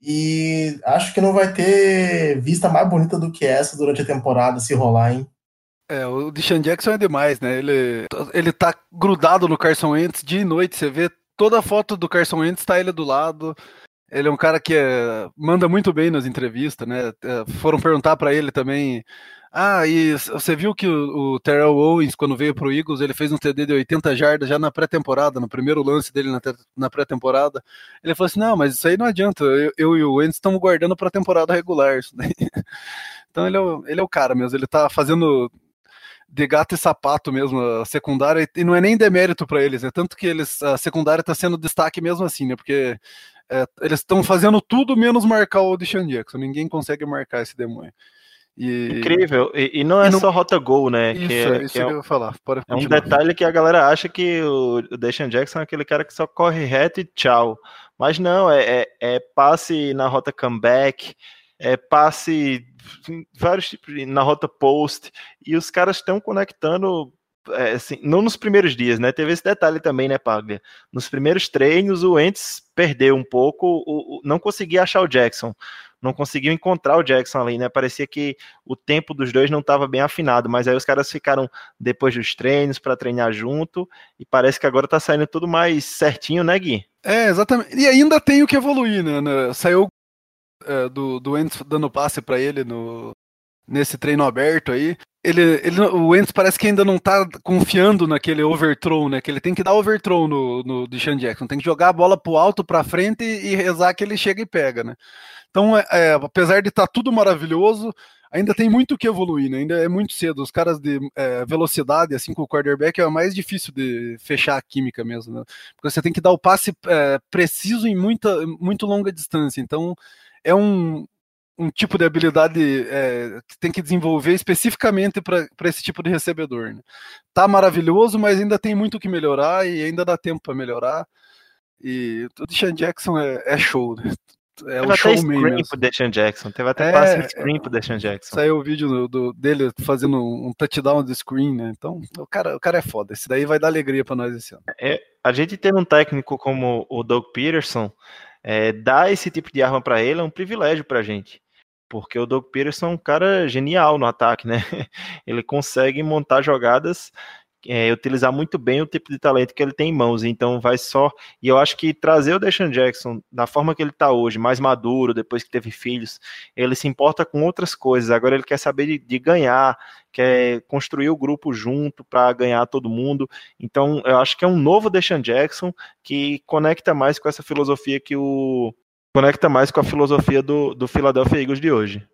E acho que não vai ter vista mais bonita do que essa durante a temporada se rolar, hein? É, o Deshaun Jackson é demais, né? Ele, ele tá grudado no Carson Wentz dia e noite. Você vê toda a foto do Carson Wentz, tá ele do lado. Ele é um cara que é, manda muito bem nas entrevistas, né? É, foram perguntar para ele também ah, e você viu que o, o Terrell Owens, quando veio pro Eagles, ele fez um TD de 80 jardas já na pré-temporada, no primeiro lance dele na, pré-temporada. Ele falou assim: não, mas isso aí não adianta, eu, eu e o Owens estamos guardando para a temporada regular. então ele é, o, ele é o cara mesmo, ele tá fazendo de gato e sapato mesmo a secundária, e não é nem demérito para eles, é tanto que eles, a secundária está sendo destaque mesmo assim, né? Porque é, eles estão fazendo tudo menos marcar o Deshaun Jackson, ninguém consegue marcar esse demônio. E... Incrível. E, e, não é e não... só rota gol, né? Isso, que é, isso que, é, que eu ia falar. Pode é um detalhe que a galera acha que o Deshaun Jackson é aquele cara que só corre reto e tchau. Mas não, é, é, é passe na rota comeback, é passe vários tipos na rota post. E os caras estão conectando é, assim, não nos primeiros dias, né? Teve esse detalhe também, né, Paglia? Nos primeiros treinos, o Ents perdeu um pouco, o, o, não conseguia achar o Jackson não conseguiu encontrar o Jackson ali, né? Parecia que o tempo dos dois não estava bem afinado, mas aí os caras ficaram depois dos treinos para treinar junto e parece que agora tá saindo tudo mais certinho, né, Gui? É, exatamente. E ainda tem o que evoluir, né? né? Saiu é, do, do dando passe para ele no, nesse treino aberto aí. Ele, ele, o Wentz parece que ainda não tá confiando naquele overthrow, né? Que ele tem que dar overthrow no, no Deshaun Jackson. Tem que jogar a bola pro alto, pra frente e, e rezar que ele chega e pega, né? Então, é, é, apesar de estar tá tudo maravilhoso, ainda tem muito que evoluir, né? Ainda é muito cedo. Os caras de é, velocidade, assim, com o quarterback, é mais difícil de fechar a química mesmo, né? Porque você tem que dar o passe é, preciso em muita, muito longa distância. Então, é um, um tipo de habilidade é, que tem que desenvolver especificamente para esse tipo de recebedor. Né? Tá maravilhoso, mas ainda tem muito que melhorar e ainda dá tempo para melhorar. E o Deshaun Jackson é, é show, né? É Teve um show pro Deshaun Jackson. Teve até é, passe screen pro Deshaun Jackson. Saiu o vídeo do, do, dele fazendo um touchdown de screen, né? Então, o cara, o cara é foda. Esse daí vai dar alegria para nós esse ano. É, a gente ter um técnico como o Doug Peterson, é, dar esse tipo de arma para ele é um privilégio pra gente. Porque o Doug Peterson é um cara genial no ataque, né? Ele consegue montar jogadas é, utilizar muito bem o tipo de talento que ele tem em mãos. Então vai só. E eu acho que trazer o Deshaun Jackson da forma que ele está hoje, mais maduro, depois que teve filhos, ele se importa com outras coisas. Agora ele quer saber de, de ganhar, quer construir o grupo junto para ganhar todo mundo. Então eu acho que é um novo Deshaun Jackson que conecta mais com essa filosofia que o. Conecta mais com a filosofia do, do Philadelphia Eagles de hoje.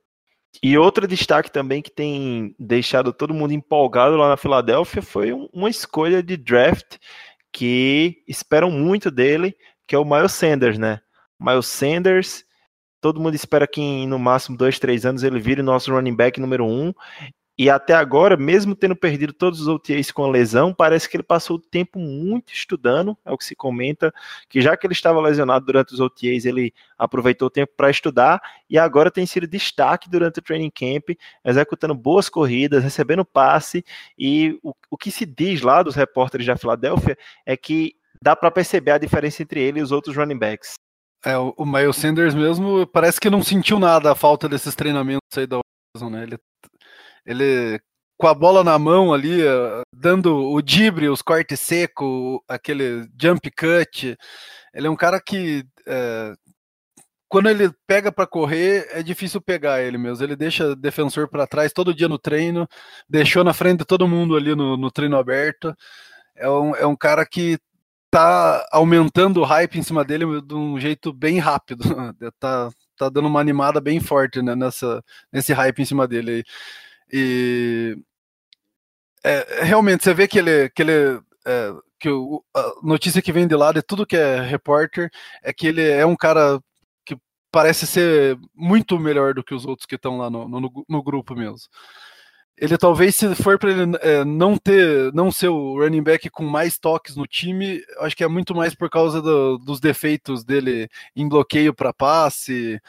E outro destaque também que tem deixado todo mundo empolgado lá na Filadélfia foi uma escolha de draft que esperam muito dele, que é o Miles Sanders, né? Miles Sanders, todo mundo espera que em no máximo dois, três anos ele vire nosso running back número um. E até agora, mesmo tendo perdido todos os OTAs com a lesão, parece que ele passou o tempo muito estudando, é o que se comenta, que já que ele estava lesionado durante os OTAs, ele aproveitou o tempo para estudar e agora tem sido destaque durante o training camp, executando boas corridas, recebendo passe e o, o que se diz lá dos repórteres da Filadélfia é que dá para perceber a diferença entre ele e os outros running backs. É, o, Miles Sanders mesmo parece que não sentiu nada a falta desses treinamentos aí da né? Ele, ele com a bola na mão ali, eh, dando o dibre, os cortes seco, aquele jump cut. Ele é um cara que é, quando ele pega para correr, é difícil pegar ele mesmo. Ele deixa defensor para trás todo dia no treino, deixou na frente de todo mundo ali no, no treino aberto. É um, é um cara que tá aumentando o hype em cima dele de um jeito bem rápido. tá, tá dando uma animada bem forte né, nessa, nesse hype em cima dele. E é, realmente você vê que ele, que ele é, que o, a notícia que vem de lá de tudo que é repórter é que ele é um cara parece ser muito melhor do que os outros que estão lá no, no, no, grupo mesmo. Ele talvez, se for para ele é, não ter, não ser o running back com mais toques no time, acho que é muito mais por causa do, dos defeitos dele em bloqueio para passe,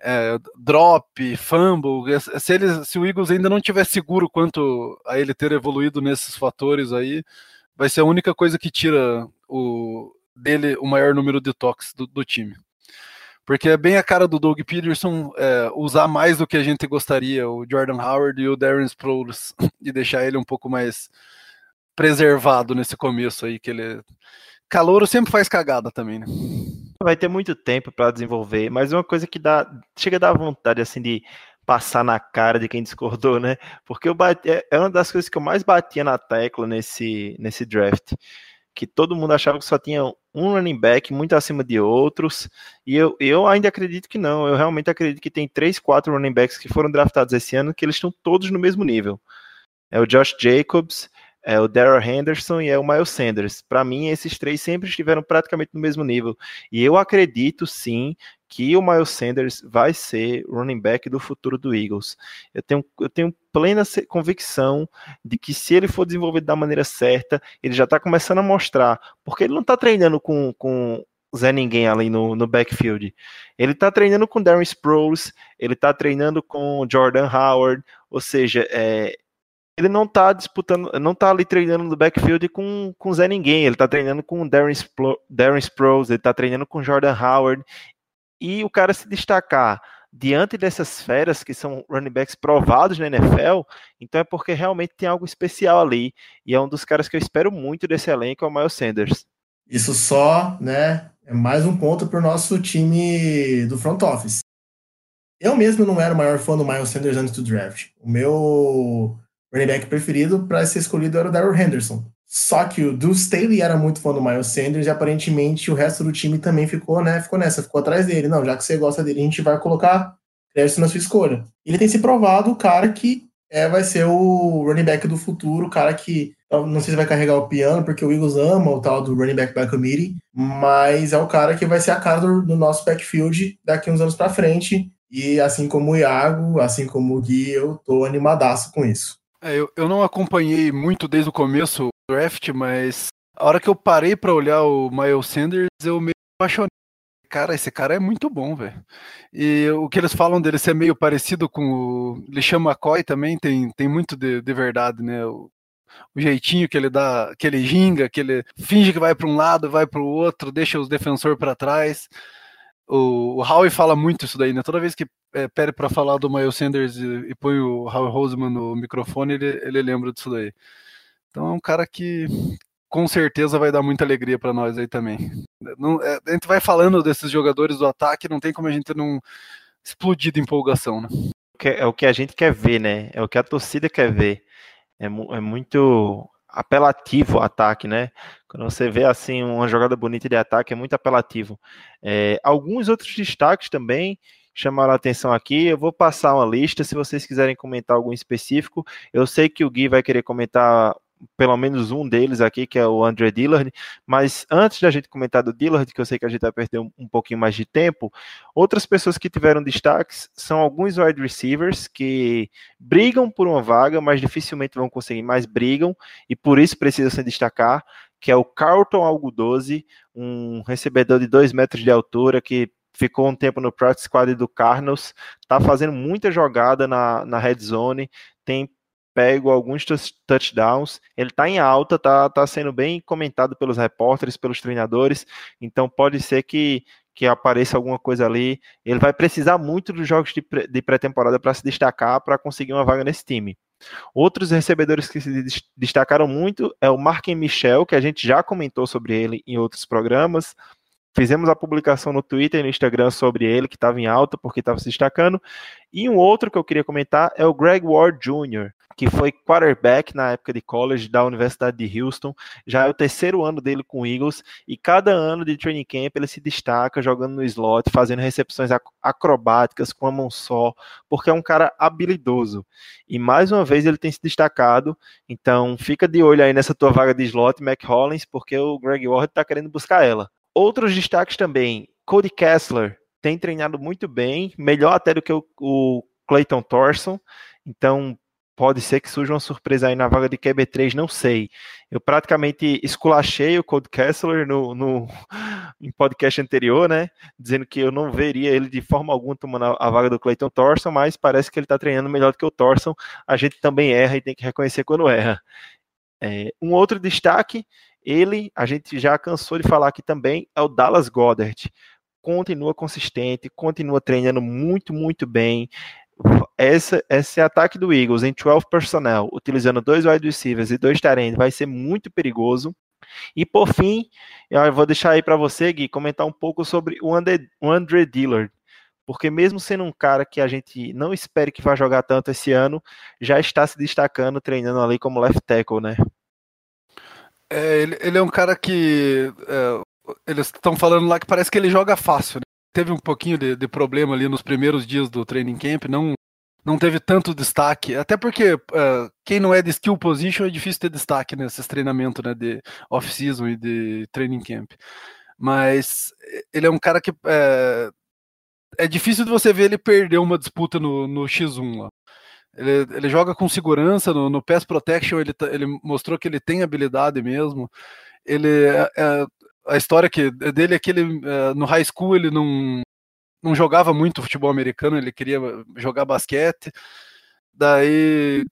é, drop, fumble. Se, ele, se o Eagles ainda não tiver seguro quanto a ele ter evoluído nesses fatores aí, vai ser a única coisa que tira o, dele o maior número de toques do, do time. Porque é bem a cara do Doug Peterson é, usar mais do que a gente gostaria o Jordan Howard e o Darren Sproles e deixar ele um pouco mais preservado nesse começo aí que ele Calouro sempre faz cagada também, né? Vai ter muito tempo para desenvolver, mas uma coisa que dá chega a dar vontade assim de passar na cara de quem discordou, né? Porque eu bati, é, é uma das coisas que eu mais batia na tecla nesse nesse draft que todo mundo achava que só tinha um running back muito acima de outros, e eu, eu ainda acredito que não, eu realmente acredito que tem três, quatro running backs que foram draftados esse ano, que eles estão todos no mesmo nível. É o Josh Jacobs, é o Darrell Henderson e é o Miles Sanders. Para mim, esses três sempre estiveram praticamente no mesmo nível. E eu acredito sim que o Miles Sanders vai ser running back do futuro do Eagles. Eu tenho, eu tenho plena convicção de que se ele for desenvolvido da maneira certa, ele já está começando a mostrar, porque ele não está treinando com, com Zé Ninguém ali no, no backfield. Ele está treinando com Darren Sproles, ele está treinando com Jordan Howard, ou seja, é, ele não tá disputando, não tá ali treinando no backfield com, com Zé Ninguém, ele tá treinando com Darren, Spro, Darren Sproles, ele tá treinando com Jordan Howard, e o cara se destacar diante dessas feras que são running backs provados na NFL, então é porque realmente tem algo especial ali, e é um dos caras que eu espero muito desse elenco, é o Miles Sanders. Isso só, né, é mais um ponto para o nosso time do front office. Eu mesmo não era o maior fã do Miles Sanders antes do draft. O meu running back preferido para ser escolhido era o Daryl Henderson. Só que o Deuce Staley era muito fã do Miles Sanders e aparentemente o resto do time também ficou, né? Ficou nessa, ficou atrás dele. Não, já que você gosta dele, a gente vai colocar crédito na sua escolha. Ele tem se provado o cara que é, vai ser o running back do futuro, o cara que não sei se vai carregar o piano, porque o Eagles ama o tal do running back by committee, mas é o cara que vai ser a cara do, do nosso backfield daqui uns anos para frente. E assim como o Iago, assim como o Gui, eu tô animadaço com isso. É, eu, eu não acompanhei muito desde o começo o draft, mas a hora que eu parei para olhar o Miles Sanders, eu me apaixonei. Cara, esse cara é muito bom, velho. E o que eles falam dele ser meio parecido com o Lixan McCoy também tem, tem muito de, de verdade, né? O, o, jeitinho que ele dá, que ele ginga, que ele finge que vai para um lado, vai para o outro, deixa os defensores para trás. O, o Howie fala muito isso daí, né? Toda vez que é, pede para falar do Miles Sanders e, e, põe o Howie Roseman no microfone, ele, ele lembra disso daí. Então é um cara que com certeza vai dar muita alegria para nós aí também. Não, é, a gente vai falando desses jogadores do ataque, não tem como a gente não explodir de empolgação, né? É o que a gente quer ver, né? É o que a torcida quer ver. É, é muito apelativo o ataque, né? Quando você vê assim uma jogada bonita de ataque, é muito apelativo. É, alguns outros destaques também chamaram a atenção aqui. Eu vou passar uma lista, se vocês quiserem comentar algum específico. Eu sei que o Gui vai querer comentar pelo menos um deles aqui, que é o André Dillard, mas antes da gente comentar do Dillard, que eu sei que a gente vai perder um, um pouquinho mais de tempo, outras pessoas que tiveram destaques são alguns wide receivers que brigam por uma vaga, mas dificilmente vão conseguir, mas brigam, e por isso precisam se destacar, que é o Carlton Algodose, um recebedor de 2 metros de altura, que ficou um tempo no practice squad do Cardinals, tá fazendo muita jogada na, na red zone, tem pego alguns touchdowns. Ele está em alta, está tá sendo bem comentado pelos repórteres, pelos treinadores. Então pode ser que, que apareça alguma coisa ali. Ele vai precisar muito dos jogos de pré-temporada para se destacar, para conseguir uma vaga nesse time. Outros recebedores que se destacaram muito é o Marken Michel, que a gente já comentou sobre ele em outros programas. Fizemos a publicação no Twitter e no Instagram sobre ele, que estava em alta porque estava se destacando. E um outro que eu queria comentar é o Greg Ward Jr., que foi quarterback na época de college da Universidade de Houston. Já é o terceiro ano dele com o Eagles e cada ano de training camp ele se destaca jogando no slot, fazendo recepções acrobáticas com a mão só, porque é um cara habilidoso. E mais uma vez ele tem se destacado. Então fica de olho aí nessa tua vaga de slot, Mac Hollins, porque o Greg Ward está querendo buscar ela. Outros destaques também. Cody Kessler tem treinado muito bem, melhor até do que o, o Clayton Thorson. Então, pode ser que surja uma surpresa aí na vaga de QB3, não sei. Eu praticamente esculachei o Cody Kessler no, no em podcast anterior, né? Dizendo que eu não veria ele de forma alguma tomando a vaga do Clayton Thorson, mas parece que ele está treinando melhor do que o Thorson. A gente também erra e tem que reconhecer quando erra. É, um outro destaque ele, a gente já cansou de falar aqui também, é o Dallas Goddard. Continua consistente, continua treinando muito, muito bem. Esse ataque do Eagles em 12 personnel, utilizando dois wide receivers e dois tarentes, vai ser muito perigoso. E por fim, eu vou deixar aí para você, Gui, comentar um pouco sobre o Andre, o Andre Dillard. Porque mesmo sendo um cara que a gente não espere que vá jogar tanto esse ano, já está se destacando, treinando ali como left tackle, né? É, ele, ele, é um cara que. É, eles estão falando lá que parece que ele joga fácil. Né? Teve um pouquinho de, de, problema ali nos primeiros dias do training camp, não, não teve tanto destaque. Até porque uh, quem não é de skill position é difícil ter destaque nesses treinamentos né, de off-season e de training camp. Mas ele é um cara que. É, é difícil de você ver ele perder uma disputa no, no X1 lá. Ele, ele joga com segurança, no, no Pass Protection ele, tá, ele mostrou que ele tem habilidade mesmo. Ele, é, é, a história que, dele é que ele, é, no high school ele não, não jogava muito futebol americano, ele queria jogar basquete. Daí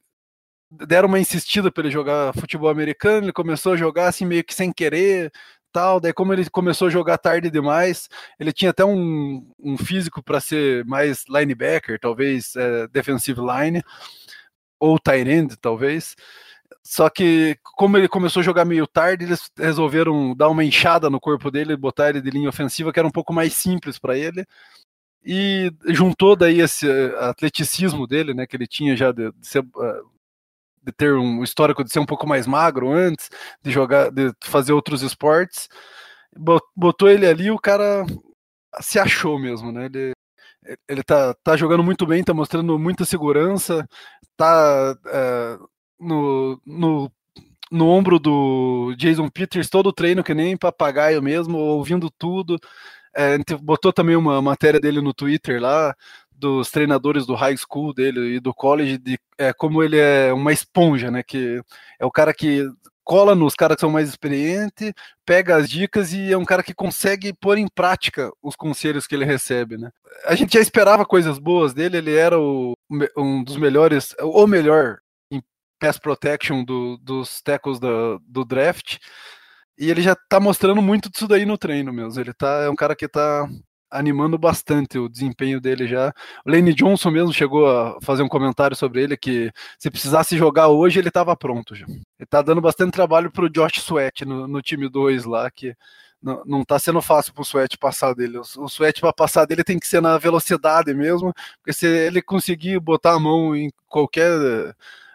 deram uma insistida para ele jogar futebol americano, ele começou a jogar assim meio que sem querer, tal. Daí, como ele começou a jogar tarde demais, ele tinha até um, um físico para ser mais linebacker, talvez é, defensive line, ou tight end, talvez. Só que, como ele começou a jogar meio tarde, eles resolveram dar uma enxada no corpo dele, botar ele de linha ofensiva, que era um pouco mais simples para ele. E juntou daí esse atleticismo dele, né, que ele tinha já de, de ser uh, de ter um histórico de ser um pouco mais magro antes, de jogar, de fazer outros esportes. Botou ele ali, o cara se achou mesmo, né? Ele, ele tá, tá jogando muito bem, tá mostrando muita segurança, tá é, no, no, no ombro do Jason Peters todo o treino, que nem papagaio mesmo, ouvindo tudo. É, botou também uma matéria dele no Twitter lá, dos treinadores do high school dele e do college, de é, como ele é uma esponja, né? Que é o cara que cola nos caras que são mais experientes, pega as dicas e é um cara que consegue pôr em prática os conselhos que ele recebe, né? A gente já esperava coisas boas dele, ele era o, um dos melhores, ou melhor em pass protection do, dos tackles do, do draft, e ele já tá mostrando muito disso daí no treino mesmo. Ele tá, é um cara que tá animando bastante o desempenho dele já. O Lane Johnson mesmo chegou a fazer um comentário sobre ele que se precisasse jogar hoje ele estava pronto já. Ele tá dando bastante trabalho pro Josh Sweat no, no time 2 lá, que não, não tá sendo fácil pro Sweat passar dele. O, o Sweat para passar dele tem que ser na velocidade mesmo, porque se ele conseguir botar a mão em qualquer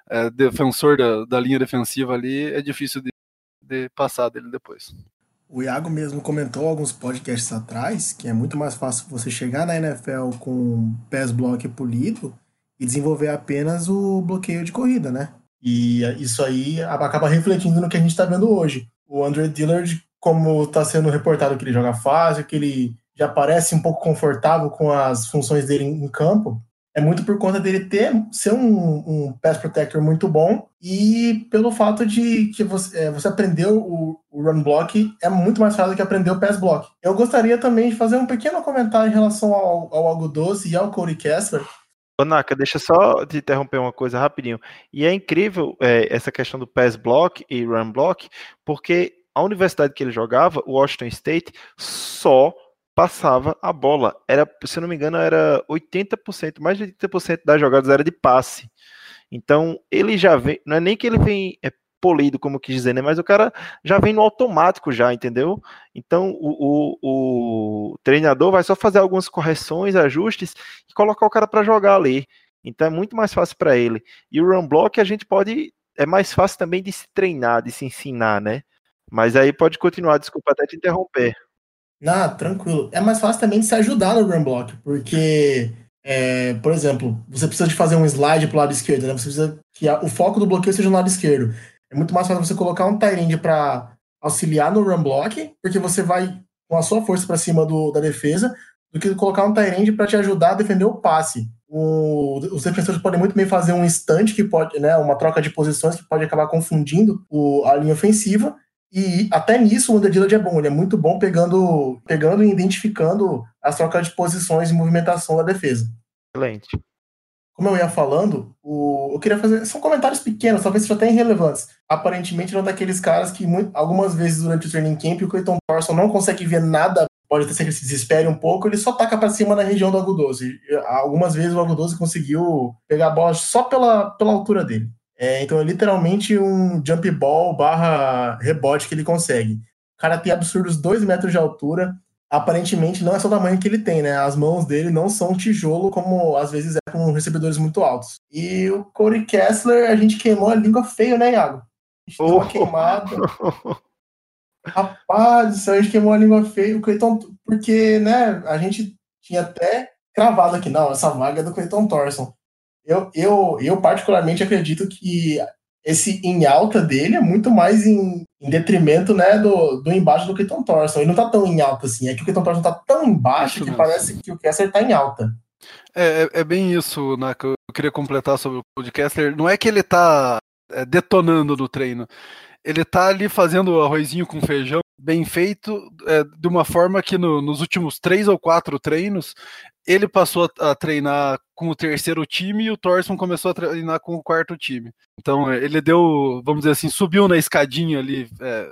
é, defensor da, da linha defensiva ali, é difícil de, de passar dele depois. O Iago mesmo comentou alguns podcasts atrás que é muito mais fácil você chegar na NFL com pés block polido e desenvolver apenas o bloqueio de corrida, né? E isso aí acaba refletindo no que a gente está vendo hoje. O Andre Dillard, como está sendo reportado que ele joga fácil, que ele já parece um pouco confortável com as funções dele em campo, é muito por conta dele ter ser um, um pass protector muito bom e pelo fato de que você, é, você aprendeu o, o, run block é muito mais fácil do que aprender o pass block. Eu gostaria também de fazer um pequeno comentário em relação ao, Algo Doce e ao Cody Kessler. Naka, deixa só te interromper uma coisa rapidinho. E é incrível é, essa questão do pass block e run block, porque a universidade que ele jogava, o Washington State, só passava a bola. Era, se não me engano, era 80%, mais de 80% das jogadas era de passe. Então, ele já vem, não é nem que ele vem é, polido, como quis dizer, né? Mas o cara já vem no automático já, entendeu? Então o, o, o treinador vai só fazer algumas correções, ajustes e colocar o cara para jogar ali. Então é muito mais fácil para ele. E o run block a gente pode é mais fácil também de se treinar, de se ensinar, né? Mas aí pode continuar, desculpa até te interromper. Não, tranquilo. É mais fácil também de se ajudar no run block, porque é, por exemplo, você precisa de fazer um slide para o lado esquerdo, né? Você precisa que a, o foco do bloqueio seja no lado esquerdo. É muito mais fácil você colocar um Tyrande para auxiliar no run block, porque você vai com a sua força para cima do, da defesa, do que colocar um Tyrande para te ajudar a defender o passe. O, os defensores podem muito bem fazer um instante que pode, né, uma troca de posições que pode acabar confundindo o, a linha ofensiva. E até nisso o Under é bom, ele é muito bom pegando, pegando e identificando as trocas de posições e movimentação da defesa. Excelente como eu ia falando, o, eu queria fazer. São comentários pequenos, talvez sejam até irrelevantes. Aparentemente, não é daqueles caras que muito, algumas vezes durante o training camp o Clayton Thorson não consegue ver nada, pode até ser que ele se desespere um pouco, ele só taca para cima na região do Agudoze. Algumas vezes o Agudoze conseguiu pegar a bola só pela, pela altura dele. É, então é literalmente um jump ball barra rebote que ele consegue. O cara tem absurdos 2 metros de altura, aparentemente não é só o tamanho que ele tem, né? As mãos dele não são tijolo, como às vezes é com recebedores muito altos. E o Corey Kessler, a gente queimou a língua feio, né, Iago? A gente oh. uma queimada. Rapaz, a gente queimou a língua feio, o Clayton, porque, né, a gente tinha até cravado aqui, não, essa vaga é do Clayton Thorson. Eu, eu, eu particularmente acredito que esse em alta dele é muito mais em, em detrimento né, do, do embaixo do Clayton Thorson. Ele não tá tão em alta assim. É que o Clayton Thorson tá tão embaixo que parece que o Kessler tá em alta. É, é, é bem isso, Naka. Eu queria completar sobre o de Kessler. Não é que ele tá é, detonando no treino. Ele tá ali fazendo arrozinho com feijão bem feito, é, de uma forma que no, nos últimos três ou quatro treinos ele passou a, treinar com o terceiro time e o Thorson começou a treinar com o quarto time. Então ele deu, vamos dizer assim, subiu na escadinha ali é,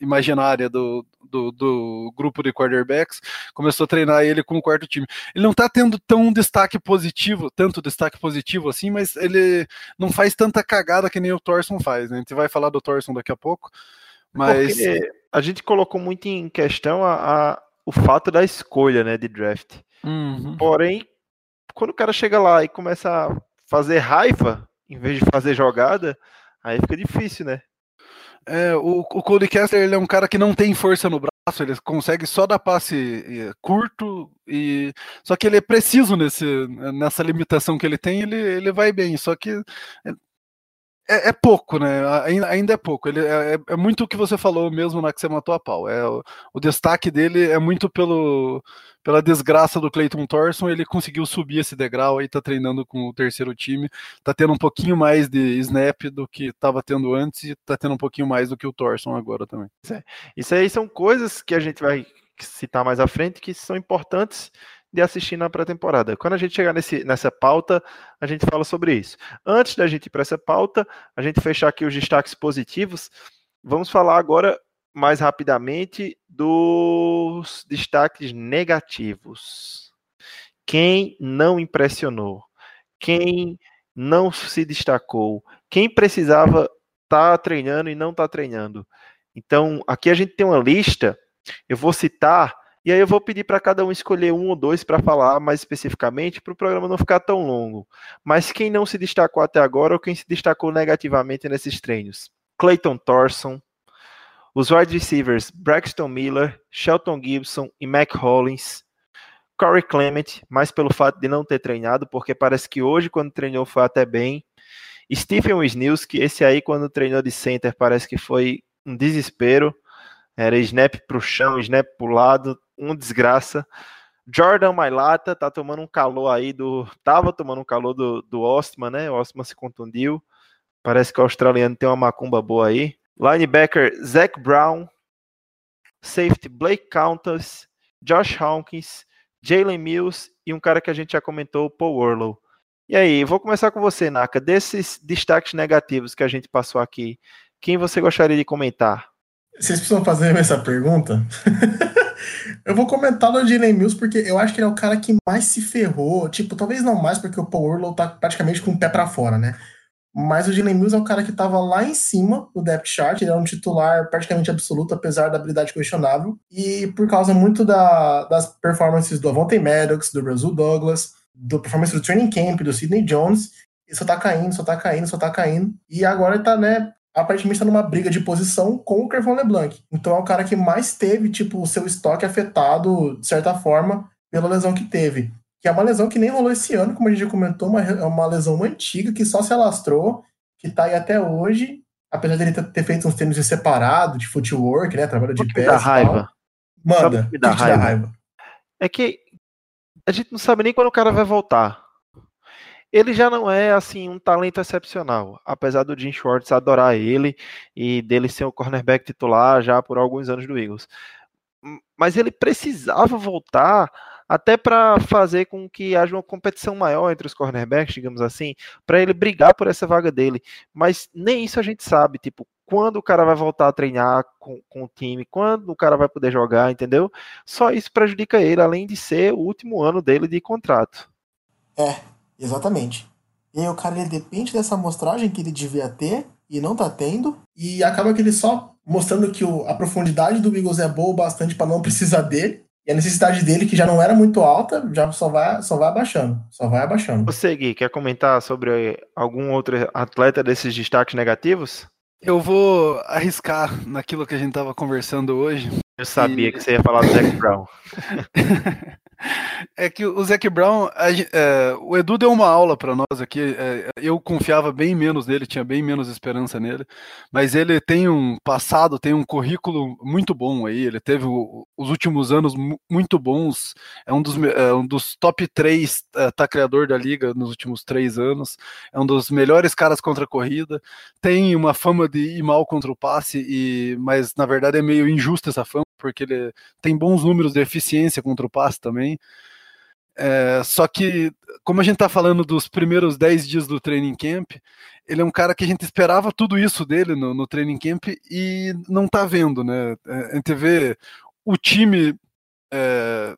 imaginária do, do, do, grupo de quarterbacks, começou a treinar ele com o quarto time. Ele não está tendo tão destaque positivo, tanto destaque positivo assim, mas ele não faz tanta cagada que nem o Thorson faz. Né? A gente vai falar do Thorson daqui a pouco. Mas Porque a gente colocou muito em questão a, a, o fato da escolha né, de draft. Uhum. Porém, quando o cara chega lá e começa a fazer raiva, em vez de fazer jogada, aí fica difícil, né? É, o, o Cody Kessler ele é um cara que não tem força no braço, ele consegue só dar passe curto, e só que ele é preciso nesse, nessa limitação que ele tem, ele, ele vai bem, só que é, é, é, pouco, né? Ainda, ainda é pouco. Ele é, é, é, muito o que você falou mesmo na que você matou a pau. É, o, o destaque dele é muito pelo, pela desgraça do Clayton Thorson. Ele conseguiu subir esse degrau aí, tá treinando com o terceiro time, tá tendo um pouquinho mais de snap do que estava tendo antes e tá tendo um pouquinho mais do que o Thorson agora também. Isso aí são coisas que a gente vai citar mais à frente que são importantes de assistir na pré-temporada. Quando a gente chegar nesse, nessa pauta, a gente fala sobre isso. Antes da gente ir para essa pauta, a gente fechar aqui os destaques positivos, vamos falar agora mais rapidamente dos destaques negativos. Quem não impressionou? Quem não se destacou? Quem precisava estar tá treinando e não está treinando? Então, aqui a gente tem uma lista, eu vou citar e aí eu vou pedir para cada um escolher um ou dois para falar mais especificamente, para o programa não ficar tão longo. Mas quem não se destacou até agora ou quem se destacou negativamente nesses treinos? Clayton Thorson, os wide receivers Braxton Miller, Shelton Gibson e Mac Hollins, Corey Clement, mais pelo fato de não ter treinado, porque parece que hoje, quando treinou, foi até bem. Stephen Wisniewski, esse aí, quando treinou de center, parece que foi um desespero. Era snap para o chão, snap para o lado, um desgraça. Jordan Mailata tá tomando um calor aí do. Tava tomando um calor do, do Ostman, né? O Ostman se contundiu. Parece que o australiano tem uma macumba boa aí. Linebacker Zach Brown. Safety Blake Countess. Josh Hawkins. Jalen Mills e um cara que a gente já comentou, Paul Orlow. E aí, vou começar com você, Naka. Desses destaques negativos que a gente passou aqui, quem você gostaria de comentar? Vocês precisam fazer essa pergunta? eu vou comentar no Jalen Mills porque eu acho que ele é o cara que mais se ferrou. Tipo, talvez não mais porque o Paul Orlow tá praticamente com o pé para fora, né? Mas o Jalen Mills é o cara que tava lá em cima do depth chart. Ele é um titular praticamente absoluto, apesar da habilidade questionável. E por causa muito da, das performances do Avonte Maddox, do Brasil Douglas, do performance do training camp, do Sidney Jones, ele só tá caindo, só tá caindo, só tá caindo. E agora ele tá, né, aparentemente tá numa briga de posição com o Kervon LeBlanc. Então é o cara que mais teve, tipo, o seu estoque afetado, de certa forma, pela lesão que teve. Que é uma lesão que nem rolou esse ano, como a gente já comentou, uma, é uma lesão antiga que só se alastrou, que tá aí até hoje, apesar dele ter feito uns tênis de separado, de footwork, né, trabalho de pés dá raiva. Manda, me dá raiva? raiva? É que a gente não sabe nem quando o cara vai voltar ele já não é assim um talento excepcional, apesar do Jim Schwartz adorar ele e dele ser o cornerback titular já por alguns anos do Eagles. Mas ele precisava voltar até para fazer com que haja uma competição maior entre os cornerbacks, digamos assim, para ele brigar por essa vaga dele. Mas nem isso a gente sabe, tipo, quando o cara vai voltar a treinar com, com o time, quando o cara vai poder jogar, entendeu? Só isso prejudica ele, além de ser o último ano dele de contrato. É, Exatamente. E aí o cara ele depende dessa amostragem que ele devia ter e não tá tendo. E acaba que ele só mostrando que o, a profundidade do Eagles é boa o bastante para não precisar dele. E a necessidade dele, que já não era muito alta, já só vai, só vai abaixando. Só vai abaixando. Você, Gui, quer comentar sobre algum outro atleta desses destaques negativos? Eu vou arriscar naquilo que a gente estava conversando hoje. Eu sabia e... que você ia falar do Zac Brown. É que o Zac Brown, a, é, o Edu deu uma aula para nós aqui. É, eu confiava bem menos nele, tinha bem menos esperança nele, mas ele tem um passado, tem um currículo muito bom aí. Ele teve o, os últimos anos muito bons, é um dos, é um dos top 3 é, tacleador da liga nos últimos três anos, é um dos melhores caras contra a corrida, tem uma fama de ir mal contra o passe, e, mas na verdade é meio injusta essa fama, porque ele tem bons números de eficiência contra o passe também. É, só que, como a gente está falando dos primeiros 10 dias do training camp, ele é um cara que a gente esperava tudo isso dele no, no training camp e não está vendo, né? É, a gente vê o time é,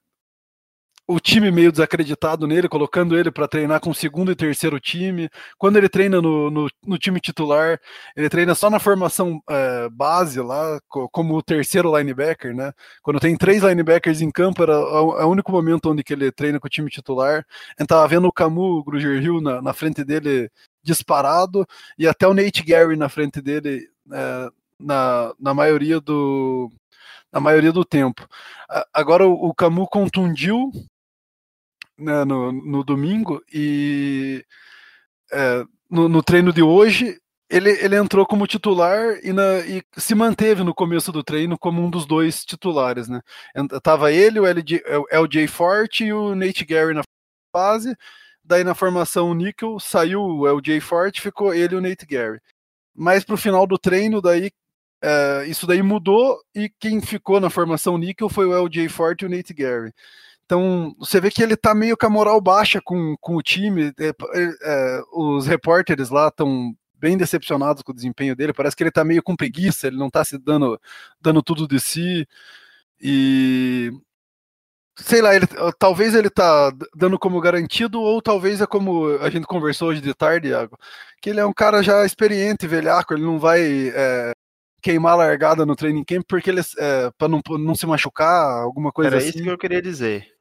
o time meio desacreditado nele, colocando ele para treinar com o segundo e terceiro time. Quando ele treina no, no, no time titular, ele treina só na formação é, base lá, como o terceiro linebacker, né? Quando tem três linebackers em campo, era o, único momento onde que ele treina com o time titular. A gente tava vendo o Camu Gruger Hill na, na frente dele disparado, e até o Nate Gary na frente dele é, na, na maioria do, na maioria do tempo. Agora o, o Camu contundiu né, no, no domingo e é, no, no, treino de hoje ele, ele entrou como titular e, na, e, se manteve no começo do treino como um dos dois titulares, né? Tava ele, o LJ, LJ Forte e o Nate Gary na base. Daí na formação Nickel saiu o LJ Forte, ficou ele e o Nate Gary. Mas pro final do treino, daí é, isso daí mudou e quem ficou na formação Nickel foi o LJ Forte e o Nate Gary. Então, você vê que ele tá meio com a moral baixa com, com o time. É, é, os repórteres lá estão bem decepcionados com o desempenho dele. Parece que ele tá meio com preguiça, ele não tá se dando, dando tudo de si. E. Sei lá, ele, talvez ele tá dando como garantido, ou talvez é como a gente conversou hoje de tarde, Iago, que ele é um cara já experiente, velhaco, ele não vai é, queimar a largada no training camp porque ele é, para não, não se machucar, alguma coisa Era assim. Era isso que eu queria dizer.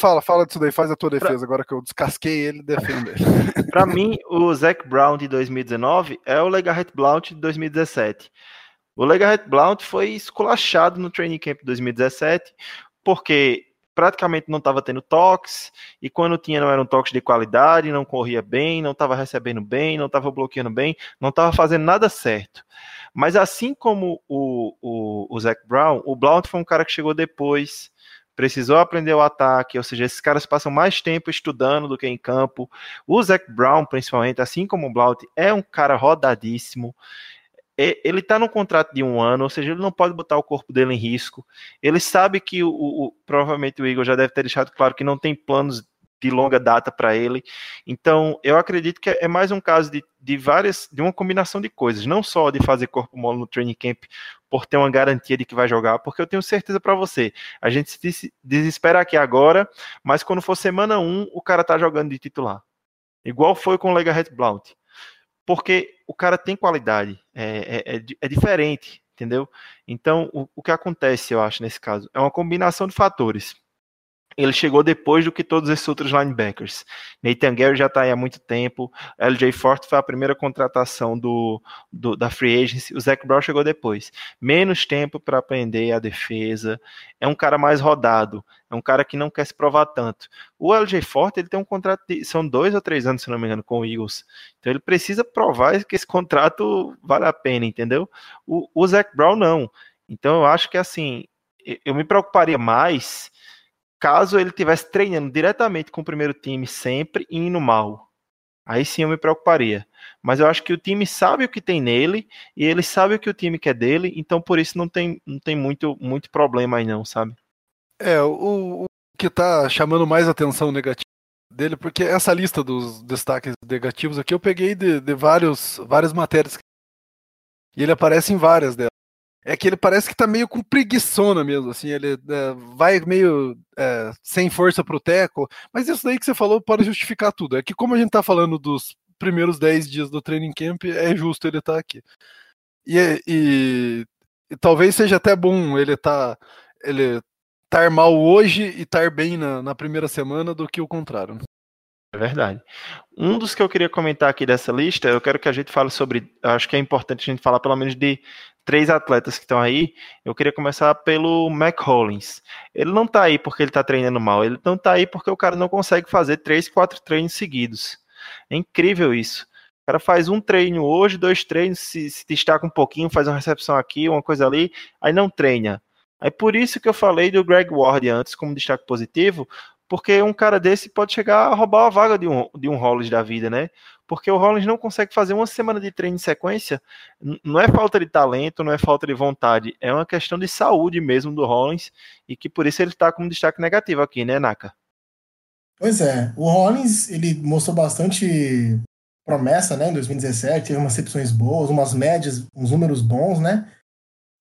Fala, fala disso daí, faz a tua defesa, pra... agora que eu descasquei ele, defenda ele. pra mim, o Zac Brown de 2019 é o Legarrette Blount de 2017. O Legarrette Blount foi esculachado no training camp de 2017, porque praticamente não estava tendo toques, e quando tinha não eram toques de qualidade, não corria bem, não estava recebendo bem, não estava bloqueando bem, não estava fazendo nada certo. Mas assim como o, o, o Zac Brown, o Blount foi um cara que chegou depois, precisou aprender o ataque, ou seja, esses caras passam mais tempo estudando do que em campo. O Zac Brown, principalmente, assim como o Blount, é um cara rodadíssimo. Ele está no contrato de um ano, ou seja, ele não pode botar o corpo dele em risco. Ele sabe que o, o provavelmente o Igor já deve ter deixado claro que não tem planos de longa data para ele. Então, eu acredito que é mais um caso de, de várias, de uma combinação de coisas, não só de fazer corpo mole no training camp por ter uma garantia de que vai jogar, porque eu tenho certeza para você, a gente se desespera aqui agora, mas quando for semana 1, o cara tá jogando de titular. Igual foi com o Lega Red Blount. Porque o cara tem qualidade, é, é, é, é diferente, entendeu? Então, o, o que acontece, eu acho, nesse caso, é uma combinação de fatores ele chegou depois do que todos esses outros linebackers. Nathan Gary já está aí há muito tempo, LJ Forte foi a primeira contratação do, do, da free agency, o Zach Brown chegou depois. Menos tempo para aprender a defesa, é um cara mais rodado, é um cara que não quer se provar tanto. O LJ Forte, ele tem um contrato, de, são dois ou três anos, se não me engano, com o Eagles. Então ele precisa provar que esse contrato vale a pena, entendeu? O, o Zach Brown não. Então eu acho que assim, eu me preocuparia mais caso ele tivesse treinando diretamente com o primeiro time sempre e indo mal. Aí sim eu me preocuparia. Mas eu acho que o time sabe o que tem nele e ele sabe o que o time quer dele, então por isso não tem, não tem muito, muito problema aí não, sabe? É, o, o que tá chamando mais atenção negativa dele, porque essa lista dos destaques negativos aqui eu peguei de, de vários, várias matérias e ele aparece em várias delas é que ele parece que tá meio com preguiçona mesmo, assim, ele é, vai meio é, sem força pro teco, mas isso daí que você falou pode justificar tudo. É que como a gente tá falando dos primeiros 10 dias do training camp, é justo ele estar tá aqui. E, e, e, talvez seja até bom ele tá ele estar mal hoje e estar bem na, na primeira semana do que o contrário. Né? É verdade. Um dos que eu queria comentar aqui dessa lista, eu quero que a gente fale sobre. Acho que é importante a gente falar pelo menos de três atletas que estão aí, eu queria começar pelo Mac Hollins. Ele não tá aí porque ele tá treinando mal, ele não tá aí porque o cara não consegue fazer três, quatro treinos seguidos. É incrível isso. O cara faz um treino hoje, dois treinos, se, se destaca um pouquinho, faz uma recepção aqui, uma coisa ali, aí não treina. Aí por isso que eu falei do Greg Ward antes como destaque positivo, porque um cara desse pode chegar a roubar a vaga de um, de um Hollins da vida, né? Porque o Hollins não consegue fazer uma semana de treino em sequência. Não é falta de talento, não é falta de vontade, é uma questão de saúde mesmo do Hollins e que por isso ele está com um destaque negativo aqui, né, Naka? Pois é, o Hollins ele mostrou bastante promessa, né, em 2017, teve umas recepções boas, umas médias, uns números bons, né?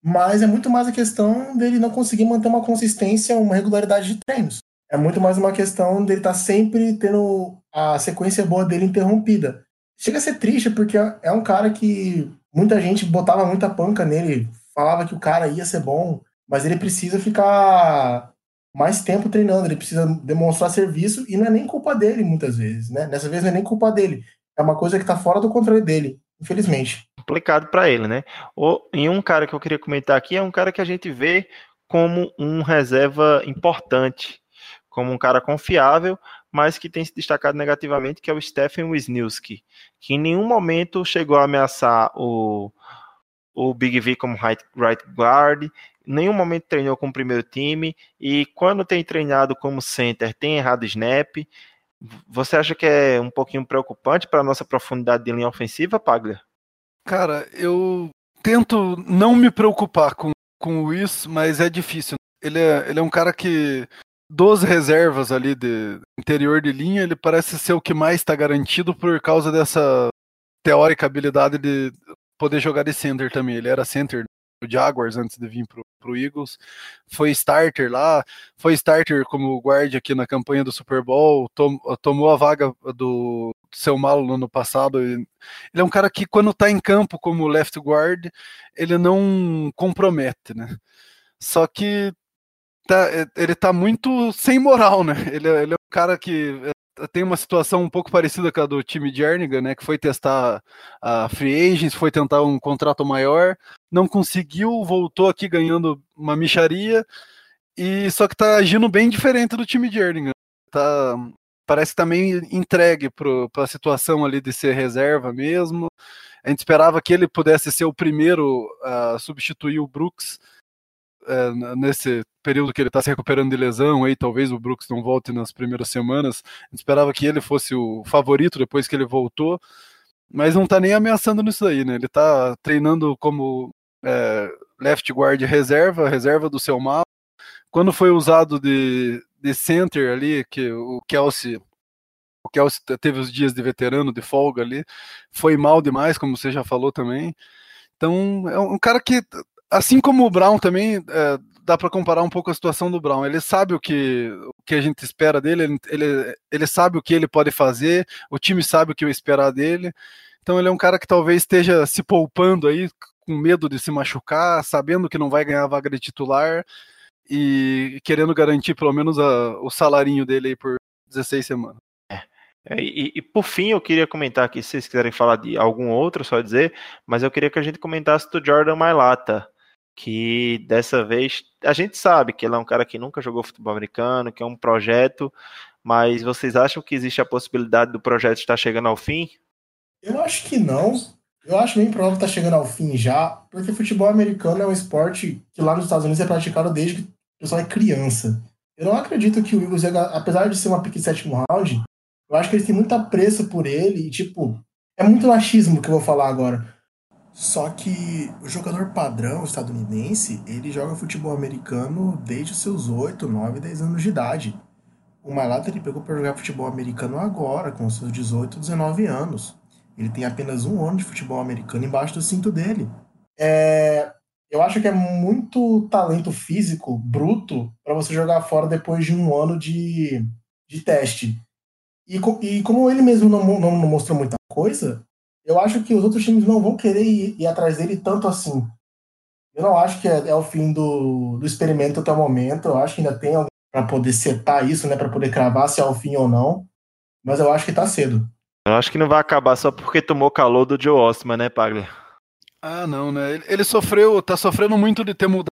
Mas é muito mais a questão dele não conseguir manter uma consistência, uma regularidade de treinos. É muito mais uma questão dele estar tá sempre tendo a sequência boa dele interrompida. Chega a ser triste porque é um cara que muita gente botava muita panca nele, falava que o cara ia ser bom, mas ele precisa ficar mais tempo treinando, ele precisa demonstrar serviço e não é nem culpa dele muitas vezes, né? Dessa vez não é nem culpa dele, é uma coisa que está fora do controle dele, infelizmente. Complicado para ele, né? E um cara que eu queria comentar aqui é um cara que a gente vê como um reserva importante como um cara confiável, mas que tem se destacado negativamente, que é o Stephen Wisniewski, que em nenhum momento chegou a ameaçar o, o Big V como right, right guard, nenhum momento treinou com o primeiro time, e quando tem treinado como center, tem errado snap. Você acha que é um pouquinho preocupante para a nossa profundidade de linha ofensiva, Paglia? Cara, eu tento não me preocupar com, com isso, mas é difícil. Ele é, ele é um cara que dos reservas ali de interior de linha, ele parece ser o que mais está garantido por causa dessa teórica habilidade de poder jogar de center também. Ele era center do Jaguars antes de vir pro, pro Eagles, foi starter lá, foi starter como guard aqui na campanha do Super Bowl, tom, tomou a vaga do seu malo no ano passado. Ele é um cara que quando está em campo como left guard, ele não compromete, né? Só que tá, é, ele tá muito sem moral, né? Ele, é, ele é um cara que é, tem uma situação um pouco parecida com a do time Jernigan, né? Que foi testar a free agents, foi tentar um contrato maior, não conseguiu, voltou aqui ganhando uma micharia, e só que tá agindo bem diferente do time Jernigan. Tá, parece também tá entregue para a situação ali de ser reserva mesmo. A gente esperava que ele pudesse ser o primeiro a substituir o Brooks é, nesse período que ele está se recuperando de lesão, aí talvez o Brooks não volte nas primeiras semanas. Esperava que ele fosse o favorito depois que ele voltou, mas não está nem ameaçando nisso aí, né? Ele está treinando como é, left guard reserva, reserva do seu mal. quando foi usado de, de center ali, que o Kelsey o Kelsey teve os dias de veterano, de folga ali, foi mal demais, como você já falou também. Então, é um cara que, assim como o Brown também, é, dá para comparar um pouco a situação do Brown. Ele sabe o que, o que a gente espera dele, ele, ele, sabe o que ele pode fazer, o time sabe o que esperar dele. Então, ele é um cara que talvez esteja se poupando aí, com medo de se machucar, sabendo que não vai ganhar a vaga de titular e querendo garantir pelo menos a, o salarinho dele aí por 16 semanas. É, e, e, por fim, eu queria comentar aqui, se vocês quiserem falar de algum outro, só dizer, mas eu queria que a gente comentasse do Jordan Mailata, que dessa vez a gente sabe que ele é um cara que nunca jogou futebol americano, que é um projeto, mas vocês acham que existe a possibilidade do projeto estar chegando ao fim? Eu acho que não. Eu acho bem provável que está chegando ao fim já, porque futebol americano é um esporte que lá nos Estados Unidos é praticado desde que o pessoal é criança. Eu não acredito que o Eagles, apesar de ser uma pick sétimo round, eu acho que eles têm muito apreço por ele e, tipo, é muito machismo que eu vou falar agora. Só que o jogador padrão estadunidense, ele joga futebol americano desde os seus 8, 9, 10 anos de idade. O Malata ele pegou para jogar futebol americano agora, com seus 18, 19 anos. Ele tem apenas um ano de futebol americano embaixo do cinto dele. É, eu acho que é muito talento físico, bruto, para você jogar fora depois de um ano de, de teste. E, e como ele mesmo não, não, não, mostrou muita coisa, eu acho que os outros times não vão querer ir, ir atrás dele tanto assim. Eu não acho que é, é, o fim do, do experimento até o momento. Eu acho que ainda tem alguém para poder setar isso, né, para poder cravar se é o fim ou não. Mas eu acho que tá cedo. Eu acho que não vai acabar só porque tomou calor do Joe Osman, né, Pagler? Ah, não, né? Ele, ele sofreu, tá sofrendo muito de ter mudado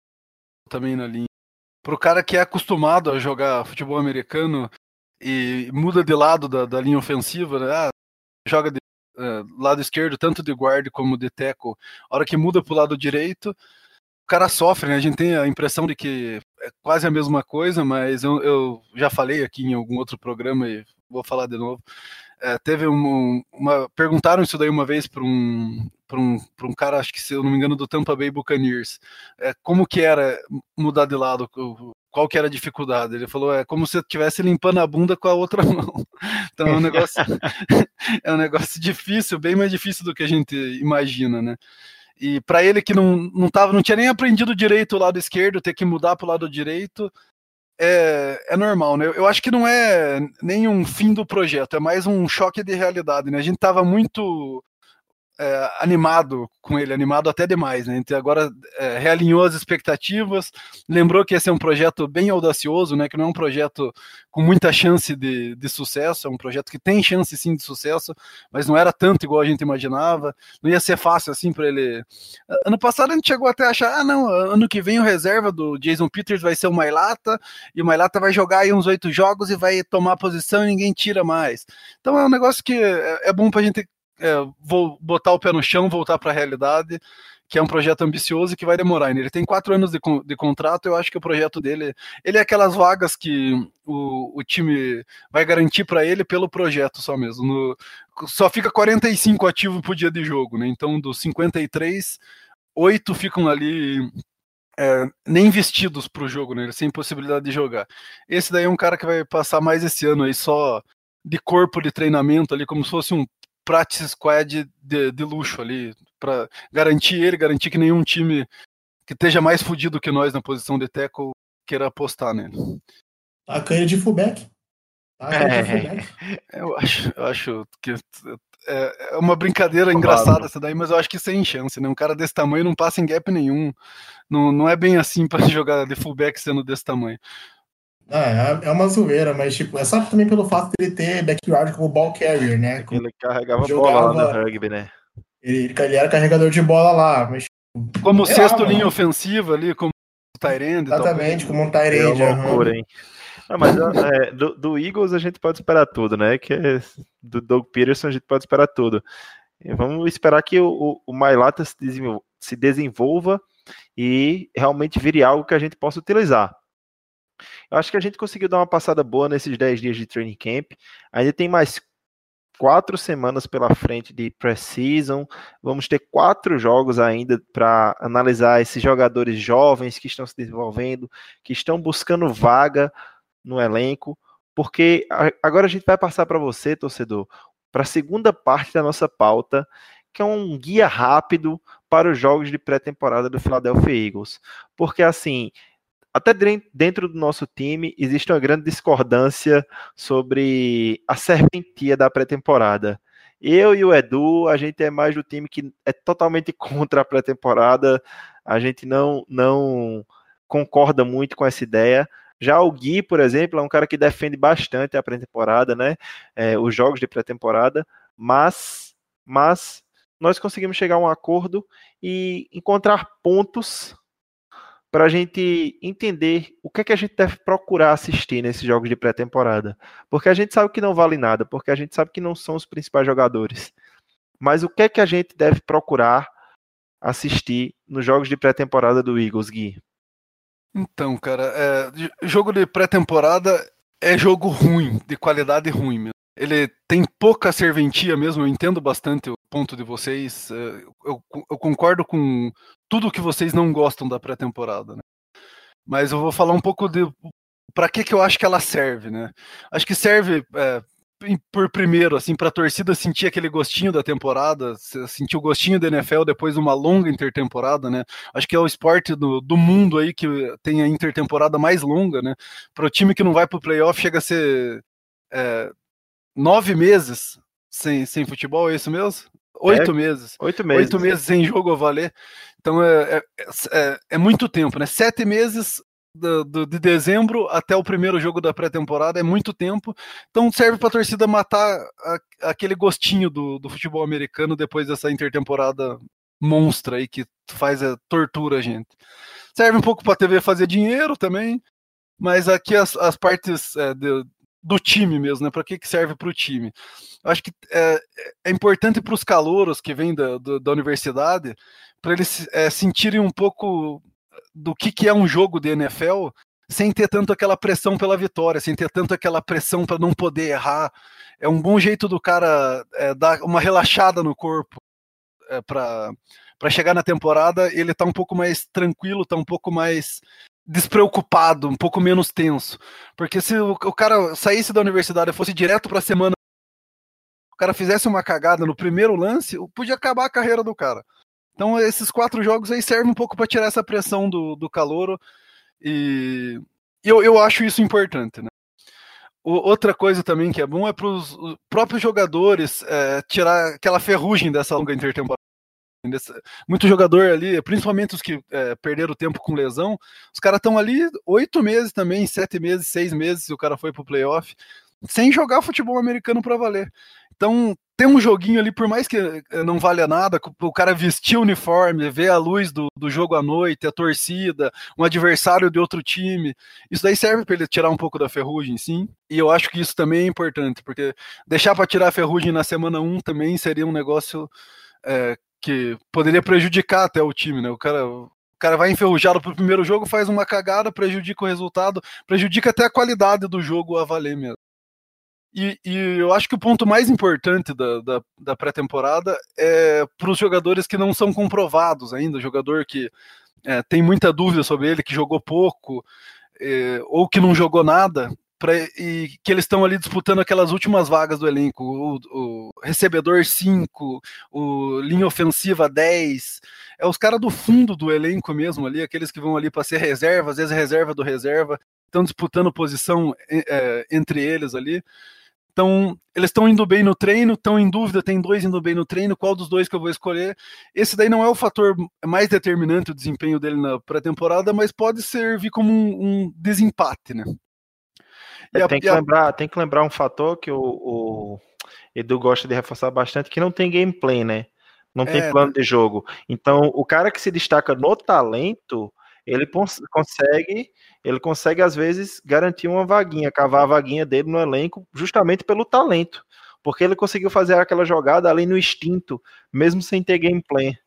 também na linha. Pro cara que é acostumado a jogar futebol americano, e muda de lado da, da linha ofensiva, né? Ah, joga de uh, lado esquerdo, tanto de guard como de tackle. A hora que muda para o lado direito, o cara sofre, né? A gente tem a impressão de que é quase a mesma coisa, mas eu, eu já falei aqui em algum outro programa e vou falar de novo. É, teve um, uma. Perguntaram isso daí uma vez para um, um, um cara, acho que se eu não me engano, do Tampa Bay Buccaneers. É, como que era mudar de lado? Qual que era a dificuldade? Ele falou, é como se eu estivesse limpando a bunda com a outra mão. Então é um negócio, é um negócio difícil, bem mais difícil do que a gente imagina, né? E para ele que não, não, tava, não tinha nem aprendido direito o lado esquerdo, ter que mudar para o lado direito, é, é normal, né? Eu acho que não é nenhum fim do projeto, é mais um choque de realidade, né? A gente estava muito é, animado com ele, animado até demais, né? Então agora é, realinhou as expectativas, lembrou que esse é um projeto bem audacioso, né? Que não é um projeto com muita chance de, de sucesso, é um projeto que tem chance sim de sucesso, mas não era tanto igual a gente imaginava, não ia ser fácil assim para ele. Ano passado a gente chegou até a achar, ah não, ano que vem o reserva do Jason Peters vai ser o Mailata, e o Mailata vai jogar aí uns oito jogos e vai tomar posição e ninguém tira mais. Então é um negócio que é, é bom para a gente é, vou botar o pé no chão, voltar para a realidade, que é um projeto ambicioso e que vai demorar. Ele tem quatro anos de, de contrato, eu acho que o projeto dele, ele é aquelas vagas que o, o time vai garantir para ele pelo projeto só mesmo. No, só fica 45 ativos por dia de jogo, né? Então, dos 53, oito ficam ali é, nem vestidos para o jogo, né? Sem possibilidade de jogar. Esse daí é um cara que vai passar mais esse ano aí só de corpo de treinamento ali, como se fosse um practice squad de, de luxo ali, para garantir ele, garantir que nenhum time que esteja mais fudido que nós na posição de tackle queira apostar nele. A canha de fullback. É, eu acho, eu acho que é, é uma brincadeira engraçada essa daí, mas eu acho que sem chance, né? Um cara desse tamanho não passa em gap nenhum. Não, não é bem assim para jogar de fullback sendo desse tamanho. Ah, é, uma zoeira, mas tipo, é só também pelo fato de ele ter backyard como ball carrier, né? Como ele carregava jogava, bola lá no rugby, né? Ele, ele, era carregador de bola lá, mas. Como é sexto lá, linha ofensiva ali, como Tyrande. Exatamente, como um Tyrande. É loucura, uhum. hein? Ah, mas é, do, do, Eagles a gente pode esperar tudo, né? Que é, do Doug Peterson a gente pode esperar tudo. E vamos esperar que o, o, o Mailata se desenvolva, se desenvolva e realmente vire algo que a gente possa utilizar. Eu acho que a gente conseguiu dar uma passada boa nesses 10 dias de training camp. Ainda tem mais quatro semanas pela frente de pré-season. Vamos ter quatro jogos ainda para analisar esses jogadores jovens que estão se desenvolvendo, que estão buscando vaga no elenco. Porque agora a gente vai passar para você, torcedor, para a segunda parte da nossa pauta, que é um guia rápido para os jogos de pré-temporada do Philadelphia Eagles. Porque assim, até dentro do nosso time existe uma grande discordância sobre a serventia da pré-temporada. Eu e o Edu, a gente é mais do time que é totalmente contra a pré-temporada. A gente não não concorda muito com essa ideia. Já o Gui, por exemplo, é um cara que defende bastante a pré-temporada, né? É, os jogos de pré-temporada, mas, mas nós conseguimos chegar a um acordo e encontrar pontos para a gente entender o que é que a gente deve procurar assistir nesses jogos de pré-temporada. Porque a gente sabe que não vale nada, porque a gente sabe que não são os principais jogadores. Mas o que é que a gente deve procurar assistir nos jogos de pré-temporada do Eagles, Gui? Então, cara, é, jogo de pré-temporada é jogo ruim, de qualidade ruim. Ele tem pouca serventia mesmo, eu entendo bastante o ponto de vocês. É, eu, eu concordo com tudo que vocês não gostam da pré-temporada, né? Mas eu vou falar um pouco de para que, que eu acho que ela serve, né? Acho que serve é, por primeiro, assim, para a torcida sentir aquele gostinho da temporada, sentir o gostinho da NFL depois de uma longa intertemporada, né? Acho que é o esporte do, do mundo aí que tem a intertemporada mais longa, né? Para o time que não vai para o playoff chega a ser é, nove meses sem, sem futebol, é isso mesmo? Oito é, meses. Oito meses. Oito meses sem jogo a valer. Então é, é, é, é muito tempo, né? Sete meses do, do, de dezembro até o primeiro jogo da pré-temporada é muito tempo. Então serve para a torcida matar a, aquele gostinho do, do futebol americano depois dessa intertemporada monstra aí que faz a tortura a gente. Serve um pouco para a TV fazer dinheiro também, mas aqui as, as partes é, de, do time mesmo, né? Para que, que serve para o time? Acho que é, é importante para os calouros que vêm da, da, da universidade, para eles é, sentirem um pouco do que, que é um jogo de NFL sem ter tanto aquela pressão pela vitória, sem ter tanto aquela pressão para não poder errar. É um bom jeito do cara é, dar uma relaxada no corpo é, para chegar na temporada. Ele tá um pouco mais tranquilo, tá um pouco mais despreocupado, um pouco menos tenso. Porque se o, o cara saísse da universidade e fosse direto para a semana, o cara fizesse uma cagada no primeiro lance, podia acabar a carreira do cara. Então esses quatro jogos aí servem um pouco para tirar essa pressão do, do calouro e eu, eu acho isso importante, né? Outra coisa também que é bom é para os próprios jogadores é, tirar aquela ferrugem dessa longa intertemporada muito jogador ali, principalmente os que é, perderam tempo com lesão, os caras estão ali oito meses também, sete meses, seis meses, se o cara foi pro playoff, sem jogar futebol americano para valer. Então, tem um joguinho ali, por mais que eh, não valha nada, o cara vestir o uniforme, ver a luz do, do jogo à noite, a torcida, um adversário de outro time, isso daí serve para ele tirar um pouco da ferrugem, sim. E eu acho que isso também é importante, porque deixar para tirar a ferrugem na semana 1 também seria um negócio é, que poderia prejudicar até o time, né? O cara, o cara vai enferrujado pro primeiro jogo, faz uma cagada, prejudica o resultado, prejudica até a qualidade do jogo a valer mesmo. E, e eu acho que o ponto mais importante da, da, da pré-temporada é para os jogadores que não são comprovados ainda, jogador que é, tem muita dúvida sobre ele, que jogou pouco, é, ou que não jogou nada, pra, e que eles estão ali disputando aquelas últimas vagas do elenco, o, o recebedor 5, o linha ofensiva 10, é os caras do fundo do elenco mesmo ali, aqueles que vão ali para ser reserva, às vezes reserva do reserva, estão disputando posição é, entre eles ali. Então, eles estão indo bem no treino, estão em dúvida, tem dois indo bem no treino, qual dos dois que eu vou escolher? Esse daí não é o fator mais determinante o desempenho dele na pré-temporada, mas pode servir como um, um desempate, né? É, tem, que lembrar, tem que lembrar um fator que o, o, Edu gosta de reforçar bastante, que não tem gameplay, né? Não tem é, plano de jogo. Então, o cara que se destaca no talento, ele consegue, ele consegue às vezes garantir uma vaguinha, cavar a vaguinha dele no elenco, justamente pelo talento, porque ele conseguiu fazer aquela jogada ali no instinto, mesmo sem ter gameplay.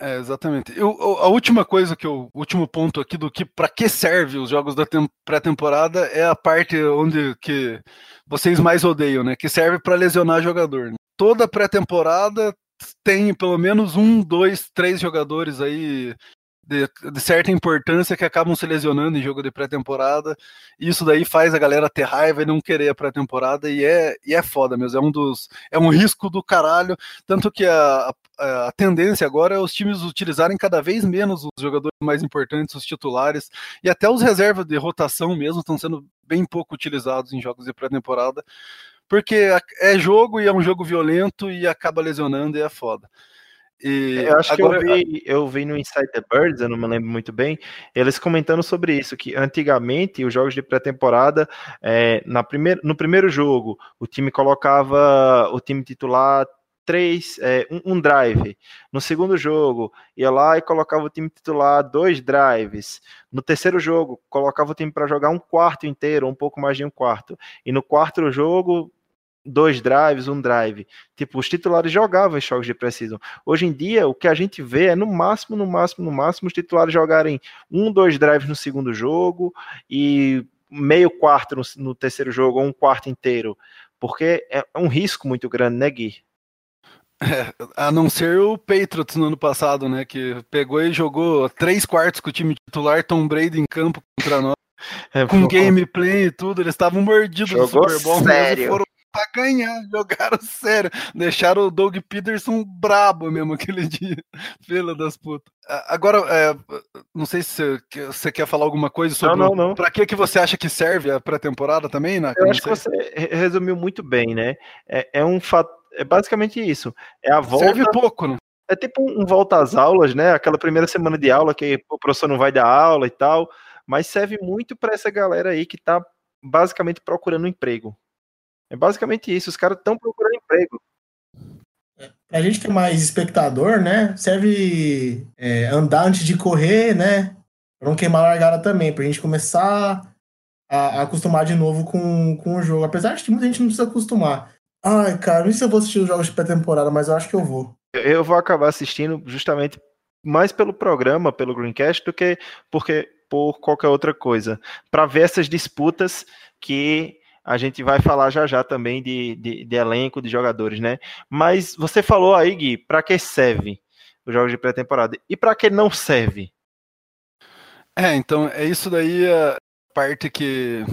É, exatamente. Eu, a última coisa que eu, o último ponto aqui do que para que serve os jogos da pré-temporada é a parte onde que vocês mais odeiam, né? Que serve para lesionar jogador. Né? Toda pré-temporada tem pelo menos um, dois, três jogadores aí de, de, certa importância que acabam se lesionando em jogo de pré-temporada. Isso daí faz a galera ter raiva e não querer a pré-temporada e é, e é foda mesmo. É um dos é um risco do caralho, tanto que a, a, a, tendência agora é os times utilizarem cada vez menos os jogadores mais importantes, os titulares e até os reservas de rotação mesmo estão sendo bem pouco utilizados em jogos de pré-temporada. Porque é jogo e é um jogo violento e acaba lesionando e é foda. E eu acho agora, que eu vi, eu vi no Inside the Birds, eu não me lembro muito bem, eles comentando sobre isso, que antigamente os jogos de pré-temporada, é, na primeir, no primeiro jogo, o time colocava o time titular três, é, um, um, drive. No segundo jogo, ia lá e colocava o time titular dois drives. No terceiro jogo, colocava o time para jogar um quarto inteiro, um pouco mais de um quarto. E no quarto jogo, dois drives, um drive. Tipo, os titulares jogavam em jogos de precisão. Hoje em dia, o que a gente vê é no máximo, no máximo, no máximo, os titulares jogarem um, dois drives no segundo jogo e meio quarto no, no terceiro jogo, ou um quarto inteiro. Porque é um risco muito grande, né, Gui? É, a não ser o Patriots no ano passado, né? Que pegou e jogou três quartos com o time titular, Tom Brady em campo contra nós. É, com gameplay e tudo, eles estavam mordidos Jogou no Super Bowl, sério. foram pra ganhar, jogaram sério. Deixaram o Doug Peterson brabo mesmo aquele dia. Fila das putas. Agora, é, não sei se você quer falar alguma coisa sobre. Não, não, não. Pra que, que você acha que serve a pré-temporada também, né? Eu acho que você resumiu muito bem, né? É, é um fato. É basicamente isso. É a volta. Serve pouco, né? É tipo um volta às aulas, né? Aquela primeira semana de aula que o professor não vai dar aula e tal. Mas serve muito para essa galera aí que tá basicamente procurando um emprego. É basicamente isso, os caras estão procurando emprego. Pra gente ter mais espectador, né? Serve é, andar antes de correr, né? Pra não queimar a largada também, pra gente começar a, a, acostumar de novo com, com o jogo. Apesar de que muita gente não precisa acostumar. Ai, cara, não sei se eu vou assistir os jogos de pré-temporada, mas eu acho que eu vou. Eu vou acabar assistindo justamente mais pelo programa, pelo Greencast, do que porque por qualquer outra coisa. Para ver essas disputas que a gente vai falar já já também de, de, de elenco, de jogadores, né? Mas você falou aí, Gui, para que serve os jogos de pré-temporada? E para que não serve? É, então, é isso daí a parte que,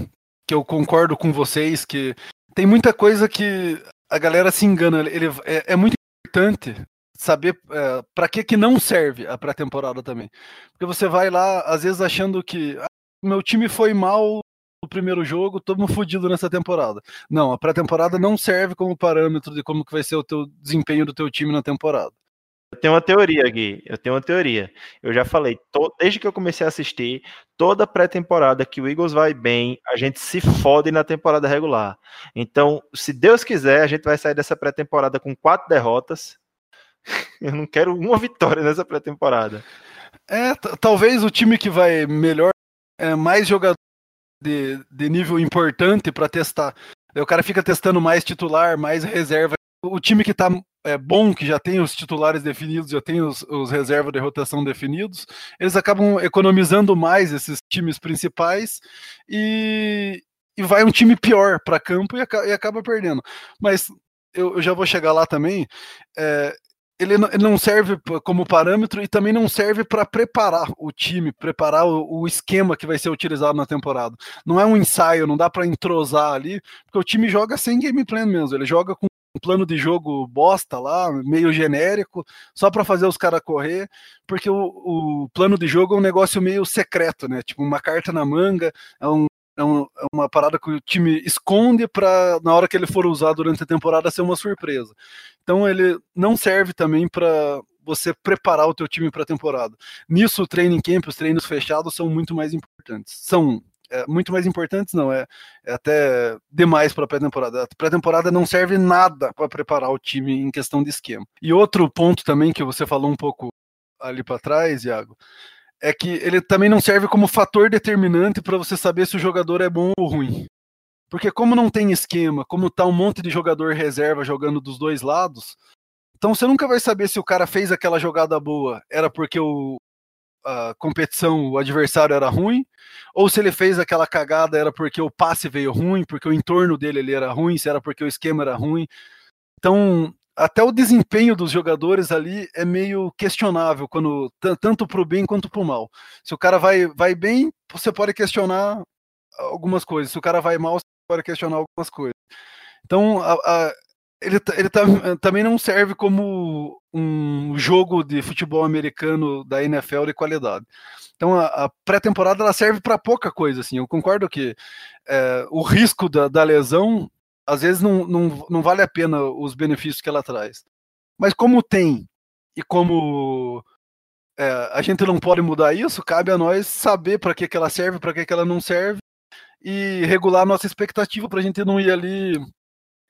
que eu concordo com vocês, que tem muita coisa que a galera se engana. Ele, é, é muito importante saber é, para que que não serve a pré-temporada também. Porque você vai lá, às vezes, achando que ah, meu time foi mal no primeiro jogo, todo mundo fodido nessa temporada. Não, a pré-temporada não serve como parâmetro de como que vai ser o teu desempenho do teu time na temporada. Eu tenho uma teoria, Gui. Eu tenho uma teoria. Eu já falei, to... desde que eu comecei a assistir, toda pré-temporada que o Eagles vai bem, a gente se fode na temporada regular. Então, se Deus quiser, a gente vai sair dessa pré-temporada com quatro derrotas. Eu não quero uma vitória nessa pré-temporada. É, talvez o time que vai melhor é mais jogador de, de nível importante para testar. O cara fica testando mais titular, mais reserva. O time que tá é, bom, que já tem os titulares definidos, já tem os, os reservas de rotação definidos, eles acabam economizando mais esses times principais e, e vai um time pior para campo e, acaba perdendo. Mas eu, eu, já vou chegar lá também. É, ele não serve como parâmetro e também não serve para preparar o time, preparar o, esquema que vai ser utilizado na temporada. Não é um ensaio, não dá para entrosar ali, porque o time joga sem game plan mesmo, ele joga com um plano de jogo bosta lá, meio genérico, só para fazer os caras correr, porque o, o, plano de jogo é um negócio meio secreto, né? Tipo, uma carta na manga, é um, é, um, é uma parada que o time esconde para na hora que ele for usar durante a temporada ser uma surpresa. Então ele não serve também para você preparar o teu time para a temporada. Nisso o training camp, os treinos fechados são muito mais importantes. São é, muito mais importantes, não, é, é até demais para a pré-temporada. A pré-temporada não serve nada para preparar o time em questão de esquema. E outro ponto também que você falou um pouco ali para trás, Iago, é que ele também não serve como fator determinante para você saber se o jogador é bom ou ruim. Porque como não tem esquema, como tá um monte de jogador reserva jogando dos dois lados, Então você nunca vai saber se o cara fez aquela jogada boa, era porque o, a competição, o adversário era ruim, ou se ele fez aquela cagada era porque o passe veio ruim, porque o entorno dele ele era ruim, se era porque o esquema era ruim. Então, até o desempenho dos jogadores ali é meio questionável, quando tanto para o bem quanto para o mal. Se o cara vai, vai bem, você pode questionar algumas coisas. Se o cara vai mal, você pode questionar algumas coisas. Então, a, a, ele, ele tá, também não serve como um jogo de futebol americano da NFL de qualidade. Então a, a pré-temporada ela serve para pouca coisa, assim. Eu concordo que é, o risco da, da, lesão às vezes não, não, não vale a pena os benefícios que ela traz. Mas como tem e como é, a gente não pode mudar isso, cabe a nós saber para que, que ela serve, para que, que ela não serve e regular a nossa expectativa para a gente não ir ali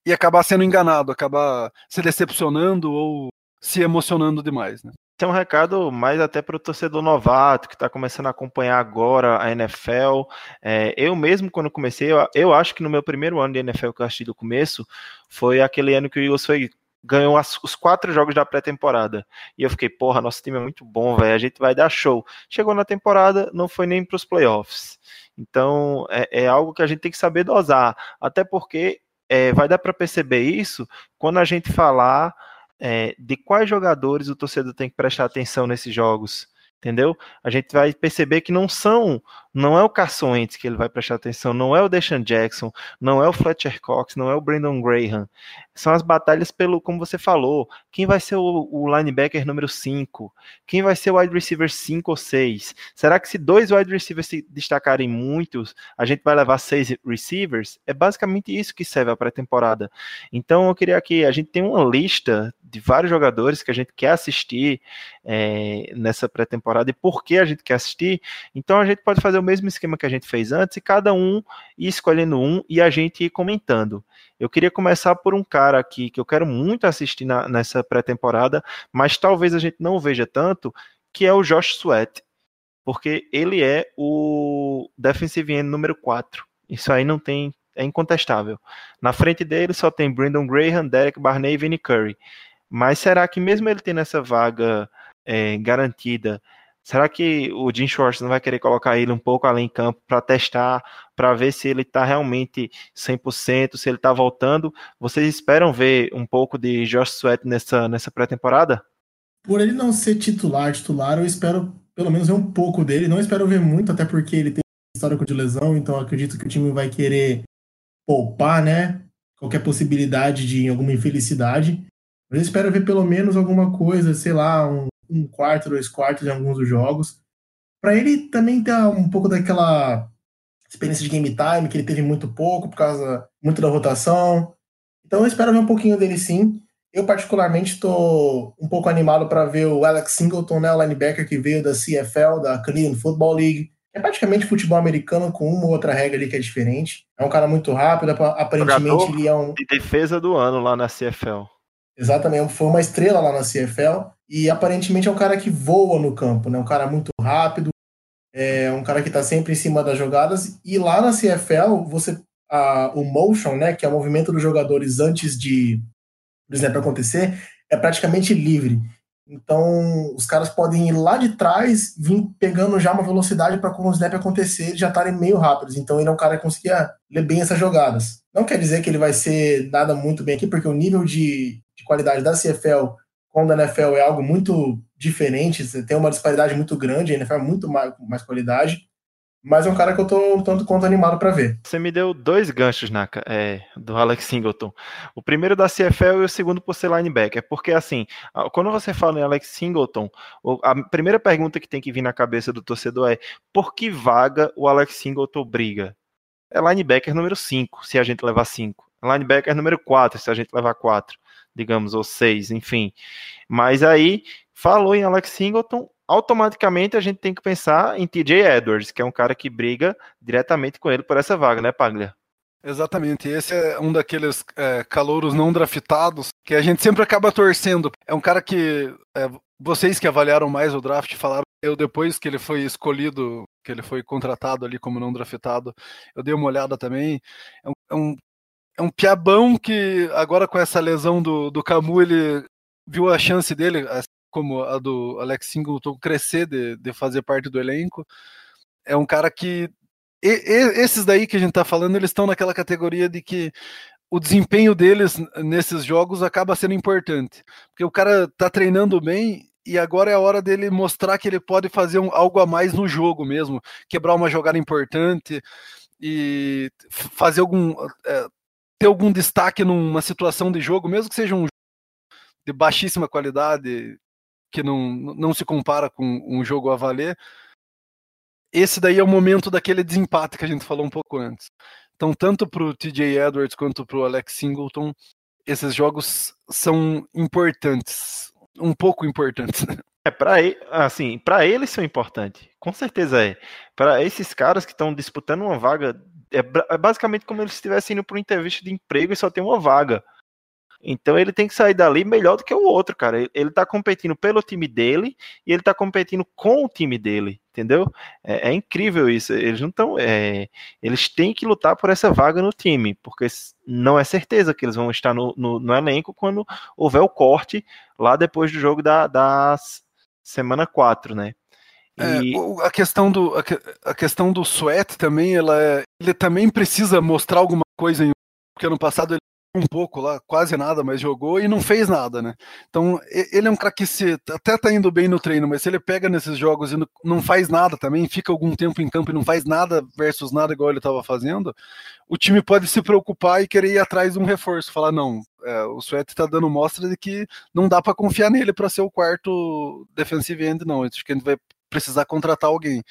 e acabar sendo enganado, acabar se decepcionando ou se emocionando demais, né? Tem um recado mais até para o torcedor novato que está começando a acompanhar agora a NFL. É, eu mesmo, quando comecei, eu, eu, acho que no meu primeiro ano de NFL que eu assisti do começo, foi aquele ano que o Eagles foi, ganhou as, os quatro jogos da pré-temporada. E eu fiquei, porra, nosso time é muito bom, velho, a gente vai dar show. Chegou na temporada, não foi nem para os playoffs. Então, é, é algo que a gente tem que saber dosar. Até porque é, vai dar para perceber isso quando a gente falar é, de quais jogadores o torcedor tem que prestar atenção nesses jogos entendeu? A gente vai perceber que não são, não é o Carson Wentz que ele vai prestar atenção, não é o Deshaun Jackson, não é o Fletcher Cox, não é o Brandon Graham. São as batalhas pelo, como você falou, quem vai ser o, o linebacker número 5? Quem vai ser o wide receiver 5 ou 6? Será que se dois wide receivers se destacarem muitos, a gente vai levar seis receivers? É basicamente isso que serve a pré-temporada. Então eu queria que a gente tenha uma lista de vários jogadores que a gente quer assistir é, nessa pré-temporada e por que a gente quer assistir. Então a gente pode fazer o mesmo esquema que a gente fez antes e cada um ir escolhendo um e a gente ir comentando. Eu queria começar por um cara aqui que eu quero muito assistir na, nessa pré-temporada, mas talvez a gente não veja tanto, que é o Josh Sweat, porque ele é o defensive end número 4. Isso aí não tem é incontestável. Na frente dele só tem Brandon Graham, Derek Barney e Vinnie Curry. Mas será que mesmo ele tendo essa vaga é, garantida, será que o Jim Schwartz não vai querer colocar ele um pouco além em campo para testar, para ver se ele está realmente 100%, se ele está voltando? Vocês esperam ver um pouco de Josh Sweat nessa, nessa pré-temporada? Por ele não ser titular, titular, eu espero pelo menos ver um pouco dele. Não espero ver muito, até porque ele tem histórico de lesão, então acredito que o time vai querer poupar, né? Qualquer possibilidade de alguma infelicidade. Mas eu espero ver pelo menos alguma coisa, sei lá, um, um quarto, dois quartos em alguns dos jogos. Para ele também ter um pouco daquela experiência de game time, que ele teve muito pouco, por causa muito da rotação. Então eu espero ver um pouquinho dele sim. Eu, particularmente, estou um pouco animado para ver o Alex Singleton, né, o linebacker que veio da CFL, da Canadian Football League. É praticamente futebol americano com uma ou outra regra ali que é diferente. É um cara muito rápido, aparentemente Jogador ele é um. De defesa do ano lá na CFL. Exatamente, foi uma estrela lá na CFL e aparentemente é um cara que voa no campo, né? Um cara muito rápido, é um cara que está sempre em cima das jogadas e lá na CFL você a, o motion, né, que é o movimento dos jogadores antes de do snap acontecer, é praticamente livre. Então, os caras podem ir lá de trás, vir pegando já uma velocidade para quando o snap acontecer, já estarem meio rápidos. Então, ele é um cara que conseguia ler bem essas jogadas. Não quer dizer que ele vai ser nada muito bem aqui, porque o nível de, de qualidade da CFL com a NFL é algo muito diferente, tem uma disparidade muito grande, a NFL é muito mais, mais qualidade, mas é um cara que eu tô tanto quanto animado para ver. Você me deu dois ganchos, Naka, é, do Alex Singleton. O primeiro da CFL e o segundo por ser linebacker, porque assim, quando você fala em Alex Singleton, a primeira pergunta que tem que vir na cabeça do torcedor é por que vaga o Alex Singleton briga? É linebacker número 5, se a gente levar 5. Linebacker número 4, se a gente levar 4 digamos, ou seis, enfim. Mas aí, falou em Alex Singleton, automaticamente a gente tem que pensar em TJ Edwards, que é um cara que briga diretamente com ele por essa vaga, né, Paglia? Exatamente, esse é um daqueles é, calouros não draftados que a gente sempre acaba torcendo. É um cara que é, vocês que avaliaram mais o draft falaram, eu depois que ele foi escolhido, que ele foi contratado ali como não draftado, eu dei uma olhada também. É um, é um é um piabão que agora com essa lesão do, do Camu ele viu a chance dele, como a do Alex Singleton, crescer de, de fazer parte do elenco. É um cara que. E, e, esses daí que a gente tá falando, eles estão naquela categoria de que o desempenho deles nesses jogos acaba sendo importante. Porque o cara tá treinando bem e agora é a hora dele mostrar que ele pode fazer um, algo a mais no jogo mesmo, quebrar uma jogada importante e fazer algum é, ter algum destaque numa situação de jogo, mesmo que seja um de baixíssima qualidade, que não, não se compara com um jogo a valer. Esse daí é o momento daquele desempate que a gente falou um pouco antes. Então, tanto para o TJ Edwards quanto para o Alex Singleton, esses jogos são importantes, um pouco importantes. É para assim, para eles são importantes, com certeza é. Para esses caras que estão disputando uma vaga, é, é basicamente como eles estivessem indo para uma entrevista de emprego e só tem uma vaga. Então ele tem que sair dali melhor do que o outro, cara. Ele tá competindo pelo time dele e ele tá competindo com o time dele, entendeu? É, é incrível isso. Eles não estão. É, eles têm que lutar por essa vaga no time, porque não é certeza que eles vão estar no, no, no elenco quando houver o corte lá depois do jogo da, da semana 4, né? E... É, a questão do a, questão do Sweat também, ela é, ele também precisa mostrar alguma coisa em porque ano passado ele um pouco lá, quase nada, mas jogou e não fez nada, né? Então, ele é um cara que se, até tá indo bem no treino, mas se ele pega nesses jogos e não faz nada também, fica algum tempo em campo e não faz nada versus nada igual ele estava fazendo, o time pode se preocupar e querer ir atrás de um reforço, falar, não, é, o Suete tá dando mostra de que não dá para confiar nele para ser o quarto defensive end, não, acho que a gente vai precisar contratar alguém.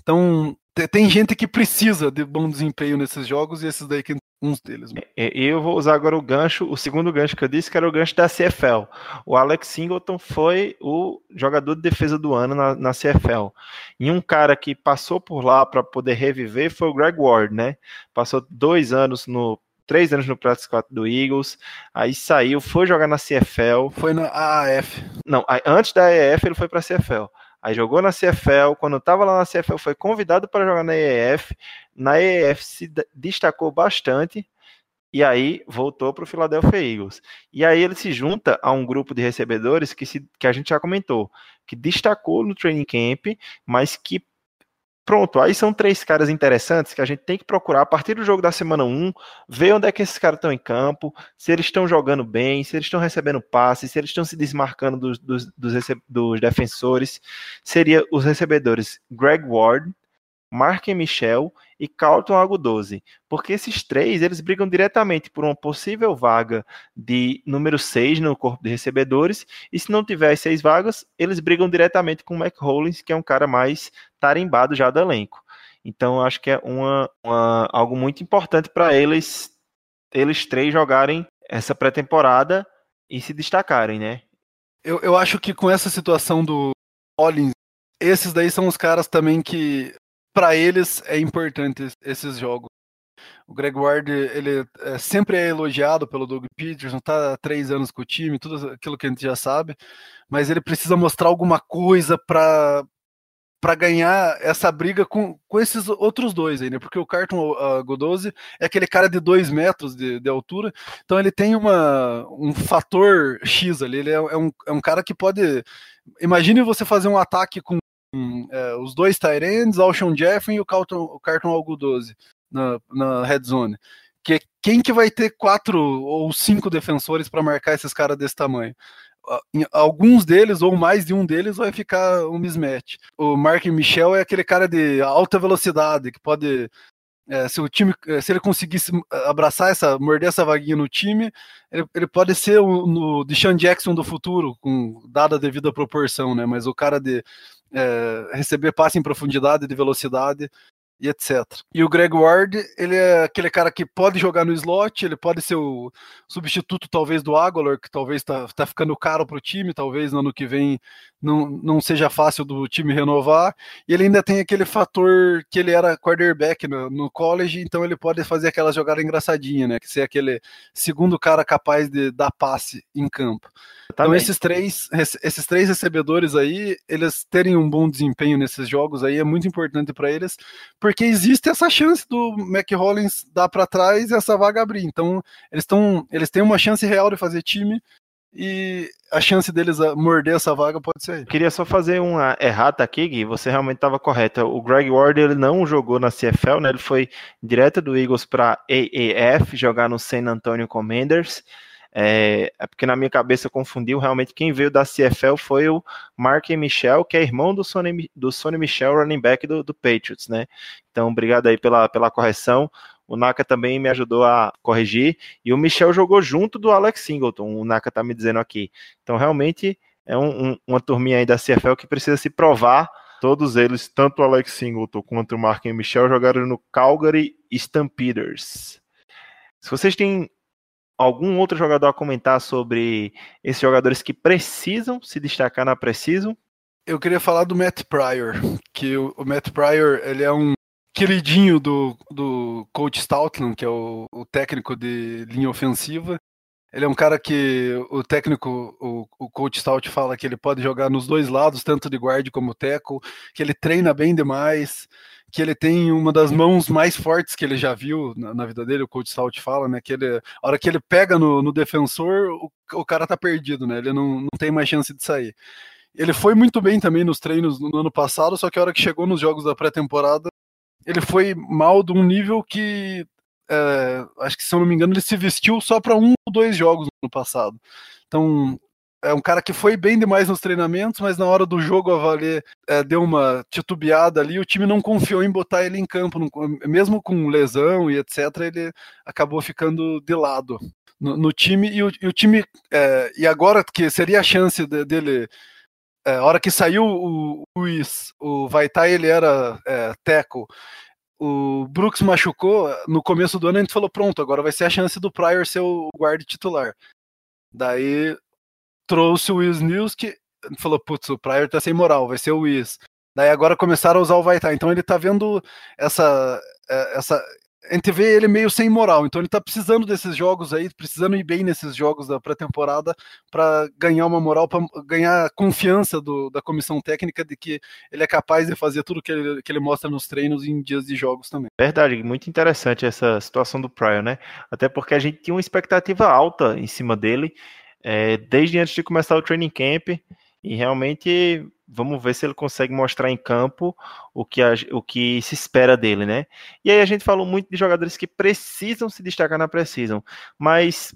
Então, tem gente que precisa de bom desempenho nesses jogos e esses daí que uns deles. É, eu vou usar agora o gancho, o segundo gancho que eu disse, que era o gancho da CFL. O Alex Singleton foi o jogador de defesa do ano na, na CFL. E um cara que passou por lá para poder reviver foi o Greg Ward, né? Passou dois anos no três anos no practice squad do Eagles, aí saiu, foi jogar na CFL. Foi na AAF. Não, antes da AAF ele foi para a CFL. Aí jogou na CFL, quando estava lá na CFL foi convidado para jogar na EF. Na EF se destacou bastante e aí voltou para o Philadelphia Eagles. E aí ele se junta a um grupo de recebedores que, se, que a gente já comentou, que destacou no training camp, mas que Pronto, aí são três caras interessantes que a gente tem que procurar a partir do jogo da semana 1, ver onde é que esses caras estão em campo, se eles estão jogando bem, se eles estão recebendo passes, se eles estão se desmarcando dos, dos, dos, dos defensores. Seria os recebedores Greg Ward, Mark Michel e Carlton Agudosi, porque esses três eles brigam diretamente por uma possível vaga de número 6 no corpo de recebedores, e se não tiver seis vagas, eles brigam diretamente com o Mac Hollins, que é um cara mais tarimbado já do elenco. Então acho que é uma, uma algo muito importante para eles eles três jogarem essa pré-temporada e se destacarem, né? Eu, eu acho que com essa situação do Hollins, esses daí são os caras também que para eles é importante esses jogos. O Greg Ward, ele é, sempre é elogiado pelo Doug Peterson, tá há três anos com o time, tudo aquilo que a gente já sabe, mas ele precisa mostrar alguma coisa para para ganhar essa briga com, com esses outros dois aí, né? Porque o Carton uh, Godose é aquele cara de dois metros de, de, altura, então ele tem uma, um fator X ali, ele é, é, um, é um cara que pode. Imagine você fazer um ataque com é, os dois Tyrands, Alshon Jeffrey e o Carlton, o Carlton Algodose na, na red zone. Que quem que vai ter quatro ou cinco defensores para marcar esses caras desse tamanho? alguns deles, ou mais de um deles, vai ficar um mismatch. O Mark Michel é aquele cara de alta velocidade, que pode. É, se o time, é, se ele conseguisse abraçar essa, morder essa vaguinha no time, ele, ele pode ser o no Deshaun Jackson do futuro, com dada a devida proporção, né? Mas o cara de é, receber passe em profundidade, de velocidade e etc. E o Greg Ward, ele é aquele cara que pode jogar no slot, ele pode ser o substituto talvez do Aguilar, que talvez está tá ficando caro para o time, talvez no ano que vem não, não seja fácil do time renovar. E ele ainda tem aquele fator que ele era quarterback no, no college, então ele pode fazer aquela jogada engraçadinha, né? Que ser aquele segundo cara capaz de dar passe em campo. Então esses três, esses três recebedores aí, eles terem um bom desempenho nesses jogos aí é muito importante para eles, porque existe essa chance do Mac Hollins dar para trás e essa vaga abrir. Então eles estão, eles têm uma chance real de fazer time e a chance deles morder essa vaga pode ser aí. Queria só fazer uma errata aqui, Gui. Você realmente estava correto. O Greg Ward ele não jogou na CFL, né? Ele foi direto do Eagles para AAF jogar no San Antonio Commanders. É, é, porque na minha cabeça confundiu. Realmente quem veio da CFL foi o Mark Michel, que é irmão do Sonny, do Sonny Michel, running back do, do Patriots, né? Então, obrigado aí pela, pela correção. O Naka também me ajudou a corrigir. E o Michel jogou junto do Alex Singleton, o Naka tá me dizendo aqui. Então, realmente, é um, um, uma turminha aí da CFL que precisa se provar. Todos eles, tanto o Alex Singleton quanto o Mark Michel, jogaram no Calgary Stampeders. Se vocês têm algum outro jogador a comentar sobre esses jogadores que precisam se destacar na Precisam? Eu queria falar do Matt Pryor, que o, Matt Pryor ele é um queridinho do, do coach Stoutland, que é o, o, técnico de linha ofensiva. Ele é um cara que o técnico, o, o coach Stout fala que ele pode jogar nos dois lados, tanto de guarda como tackle, que ele treina bem demais, que ele tem uma das mãos mais fortes que ele já viu na, na vida dele, o coach Stout fala, né, que ele, a hora que ele pega no, no defensor, o, o cara tá perdido, né, ele não, não tem mais chance de sair. Ele foi muito bem também nos treinos no ano passado, só que a hora que chegou nos jogos da pré-temporada, ele foi mal de um nível que é, acho que se eu não me engano ele se vestiu só para um ou dois jogos no passado. Então é um cara que foi bem demais nos treinamentos, mas na hora do jogo a valer é, deu uma titubeada ali. O time não confiou em botar ele em campo, não, mesmo com lesão e etc. Ele acabou ficando de lado no, no time e o, e o time é, e agora que seria a chance de, dele é, a hora que saiu o Luiz, o Vaitai ele era é, teco, o Brooks machucou, no começo do ano a gente falou, pronto, agora vai ser a chance do Pryor ser o guarda titular. Daí trouxe o Wiz News que falou, putz, o Pryor tá sem moral, vai ser o Wiz. Daí agora começaram a usar o Vaitai. Então ele tá vendo essa, é, essa, a gente vê ele meio sem moral, então ele tá precisando desses jogos aí, precisando ir bem nesses jogos da pré-temporada para ganhar uma moral, para ganhar confiança do, da comissão técnica de que ele é capaz de fazer tudo que ele, que ele mostra nos treinos em dias de jogos também. Verdade, muito interessante essa situação do Pryor, né? Até porque a gente tinha uma expectativa alta em cima dele, é, desde antes de começar o training camp, e realmente vamos ver se ele consegue mostrar em campo o que, a, o que se espera dele, né? E aí a gente falou muito de jogadores que precisam se destacar na precisam, mas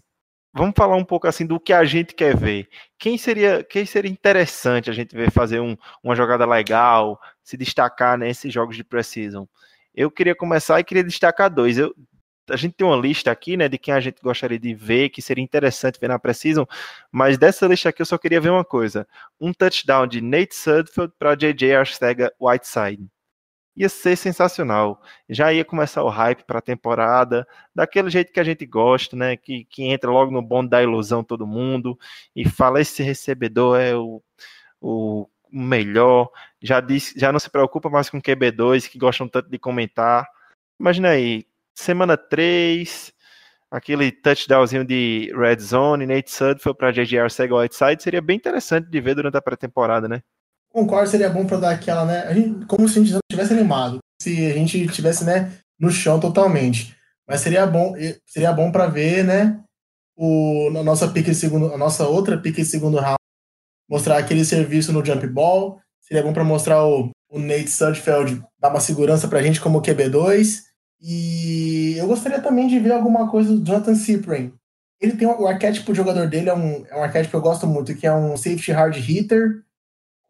vamos falar um pouco assim do que a gente quer ver. Quem seria, quem seria interessante a gente ver fazer um, uma jogada legal, se destacar nesses jogos de precisão? Eu queria começar e queria destacar dois. Eu, a gente tem uma lista aqui, né, de quem a gente gostaria de ver, que seria interessante ver na Precision, mas dessa lista aqui eu só queria ver uma coisa: um touchdown de Nate Sudfeld para JJ Arcega Whiteside. Ia ser sensacional. Já ia começar o hype para a temporada, daquele jeito que a gente gosta, né? Que, que entra logo no bonde da ilusão todo mundo e fala: esse recebedor é o, o melhor. Já, disse, já não se preocupa mais com QB2, que gostam tanto de comentar. Imagina aí, Semana 3, aquele touchdownzinho de Red Zone, Nate Sudfeld para JJ Sega Whiteside, seria bem interessante de ver durante a pré-temporada, né? Concordo, seria bom para dar aquela, né? A gente, como se a gente não tivesse animado, se a gente tivesse, né, no chão totalmente. Mas seria bom, seria bom para ver, né, o a nossa pique segundo, a nossa outra pique segundo round, mostrar aquele serviço no jump ball. Seria bom para mostrar o, o Nate Sudfeld dar uma segurança para a gente como QB2 e eu gostaria também de ver alguma coisa do Jonathan Cyprian. Ele tem o arquétipo de jogador dele, é um, é um arquétipo que eu gosto muito, que é um safety hard hitter.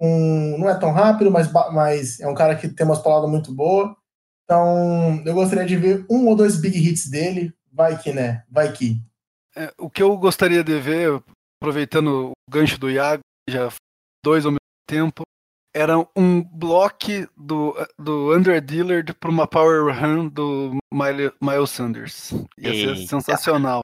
Um, não é tão rápido, mas, mas é um cara que tem umas palavras muito boas. Então, eu gostaria de ver um ou dois big hits dele. Vai que, né? Vai que. É, o que eu gostaria de ver, aproveitando o gancho do Iago, já dois ao mesmo tempo, era um bloco do, do Under Dillard para uma power run do Miles Sanders. Ia ser Eita. sensacional.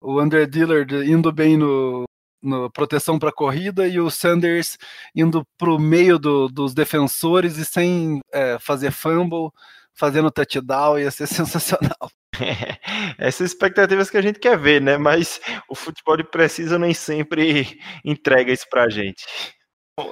O Under Dillard indo bem no, no proteção para corrida e o Sanders indo para o meio do, dos defensores e sem é, fazer fumble, fazendo touchdown, ia ser sensacional. Essas expectativas que a gente quer ver, né? Mas o futebol de precisa nem sempre entrega isso pra gente.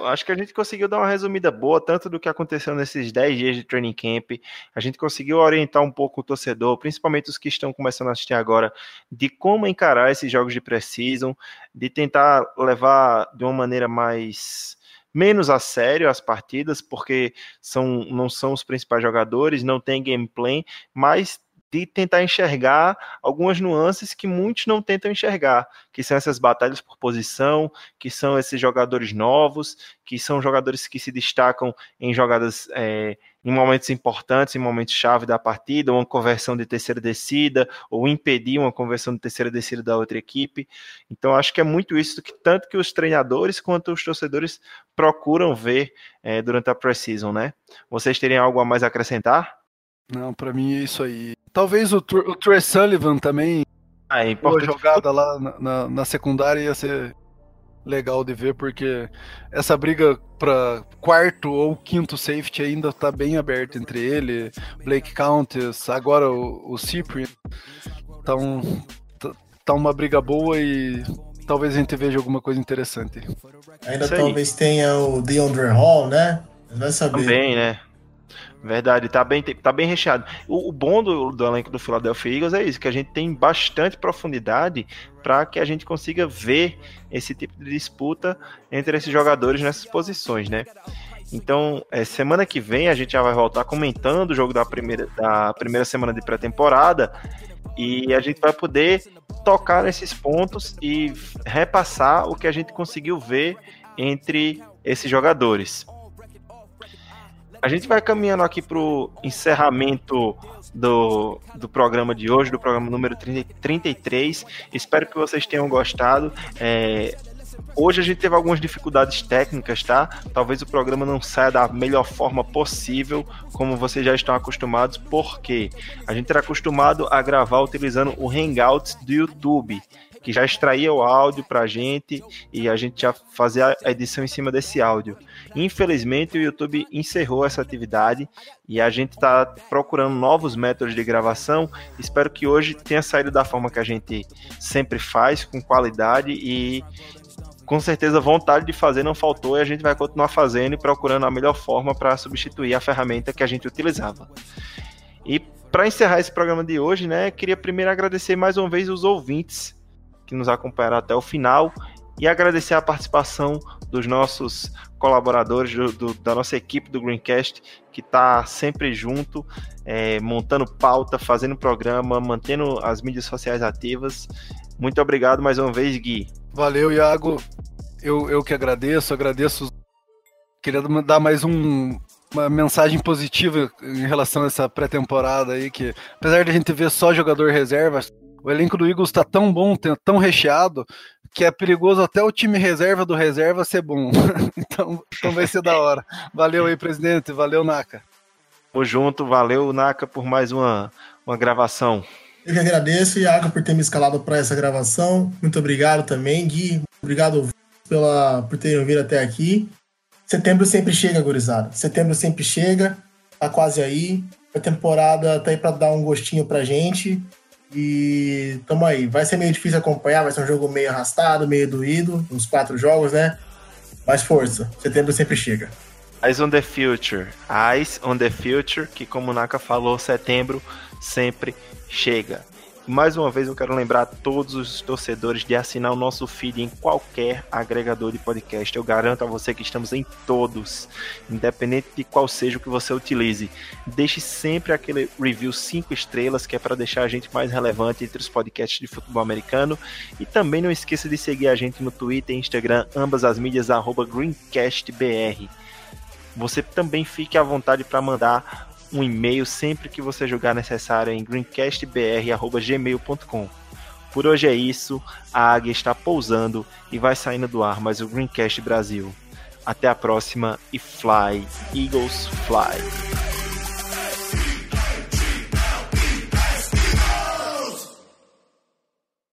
Acho que a gente conseguiu dar uma resumida boa, tanto do que aconteceu nesses 10 dias de training camp. A gente conseguiu orientar um pouco o torcedor, principalmente os que estão começando a assistir agora, de como encarar esses jogos de precisam, de tentar levar de uma maneira mais menos a sério as partidas, porque são, não são os principais jogadores, não tem gameplay, mas de tentar enxergar algumas nuances que muitos não tentam enxergar, que são essas batalhas por posição, que são esses jogadores novos, que são jogadores que se destacam em jogadas é, em momentos importantes, em momentos chave da partida, uma conversão de terceira descida, ou impedir uma conversão de terceira descida da outra equipe. Então, acho que é muito isso que tanto que os treinadores quanto os torcedores procuram ver é, durante a preseason, né? Vocês teriam algo a mais a acrescentar? Não, para mim é isso aí. Talvez o, o Trey Sullivan também. Ah, é importante. jogada lá na, na, na, secundária ia ser legal de ver, porque essa briga para quarto ou quinto safety ainda tá bem aberta entre ele, Blake Countess, agora o, o Cyprian. Tá, tá uma briga boa e talvez a gente veja alguma coisa interessante. Ainda talvez tenha o DeAndre Hall, né? Vai saber. Também, né? Verdade, tá bem, tá bem recheado. O, o bom do, do, elenco do Philadelphia Eagles é isso, que a gente tem bastante profundidade para que a gente consiga ver esse tipo de disputa entre esses jogadores nessas posições, né? Então, é, semana que vem a gente já vai voltar comentando o jogo da primeira, da primeira semana de pré-temporada e a gente vai poder tocar nesses pontos e repassar o que a gente conseguiu ver entre esses jogadores. A gente vai caminhando aqui para o encerramento do, do programa de hoje, do programa número 30, 33. Espero que vocês tenham gostado. É, Hoje a gente teve algumas dificuldades técnicas, tá? Talvez o programa não saia da melhor forma possível, como vocês já estão acostumados, porque a gente era acostumado a gravar utilizando o Hangouts do YouTube que já extraía o áudio para a gente e a gente já fazia a edição em cima desse áudio. Infelizmente, o YouTube encerrou essa atividade e a gente está procurando novos métodos de gravação. Espero que hoje tenha saído da forma que a gente sempre faz, com qualidade e com certeza vontade de fazer não faltou e a gente vai continuar fazendo e procurando a melhor forma para substituir a ferramenta que a gente utilizava. E para encerrar esse programa de hoje, né, queria primeiro agradecer mais uma vez os ouvintes que nos acompanharam até o final e agradecer a participação dos nossos colaboradores, do, do, da nossa equipe do Greencast, que está sempre junto, é, montando pauta, fazendo programa, mantendo as mídias sociais ativas. Muito obrigado mais uma vez, Gui. Valeu, Iago. Eu, eu que agradeço, agradeço. Queria dar mais um, uma mensagem positiva em relação a essa pré-temporada aí, que apesar de a gente ver só jogador reserva, o elenco do Eagles está tão bom, tão recheado, que é perigoso até o time reserva do reserva ser bom. então, então vai ser da hora. Valeu aí, presidente. Valeu, Naka. Tamo junto. Valeu, Naka, por mais uma, uma gravação. Eu que agradeço, Iago, por ter me escalado para essa gravação. Muito obrigado também, Gui. Obrigado pela, por terem vindo até aqui. Setembro sempre chega, gurizada. Setembro sempre chega. Tá quase aí. A temporada tá aí para dar um gostinho pra gente. E tamo aí. Vai ser meio difícil acompanhar, vai ser um jogo meio arrastado, meio doído, uns quatro jogos, né? Mas força, setembro sempre chega. Eyes on the Future. Eyes on the Future, que como o Naka falou, setembro sempre chega mais uma vez eu quero lembrar a todos os torcedores de assinar o nosso feed em qualquer agregador de podcast. Eu garanto a você que estamos em todos, independente de qual seja o que você utilize. Deixe sempre aquele review 5 estrelas, que é para deixar a gente mais relevante entre os podcasts de futebol americano. E também não esqueça de seguir a gente no Twitter e Instagram, ambas as mídias GreencastBR. Você também fique à vontade para mandar um e-mail sempre que você julgar necessário em greencastbr.gmail.com. Por hoje é isso, a águia está pousando e vai saindo do ar mais o Greencast Brasil. Até a próxima e fly, Eagles fly!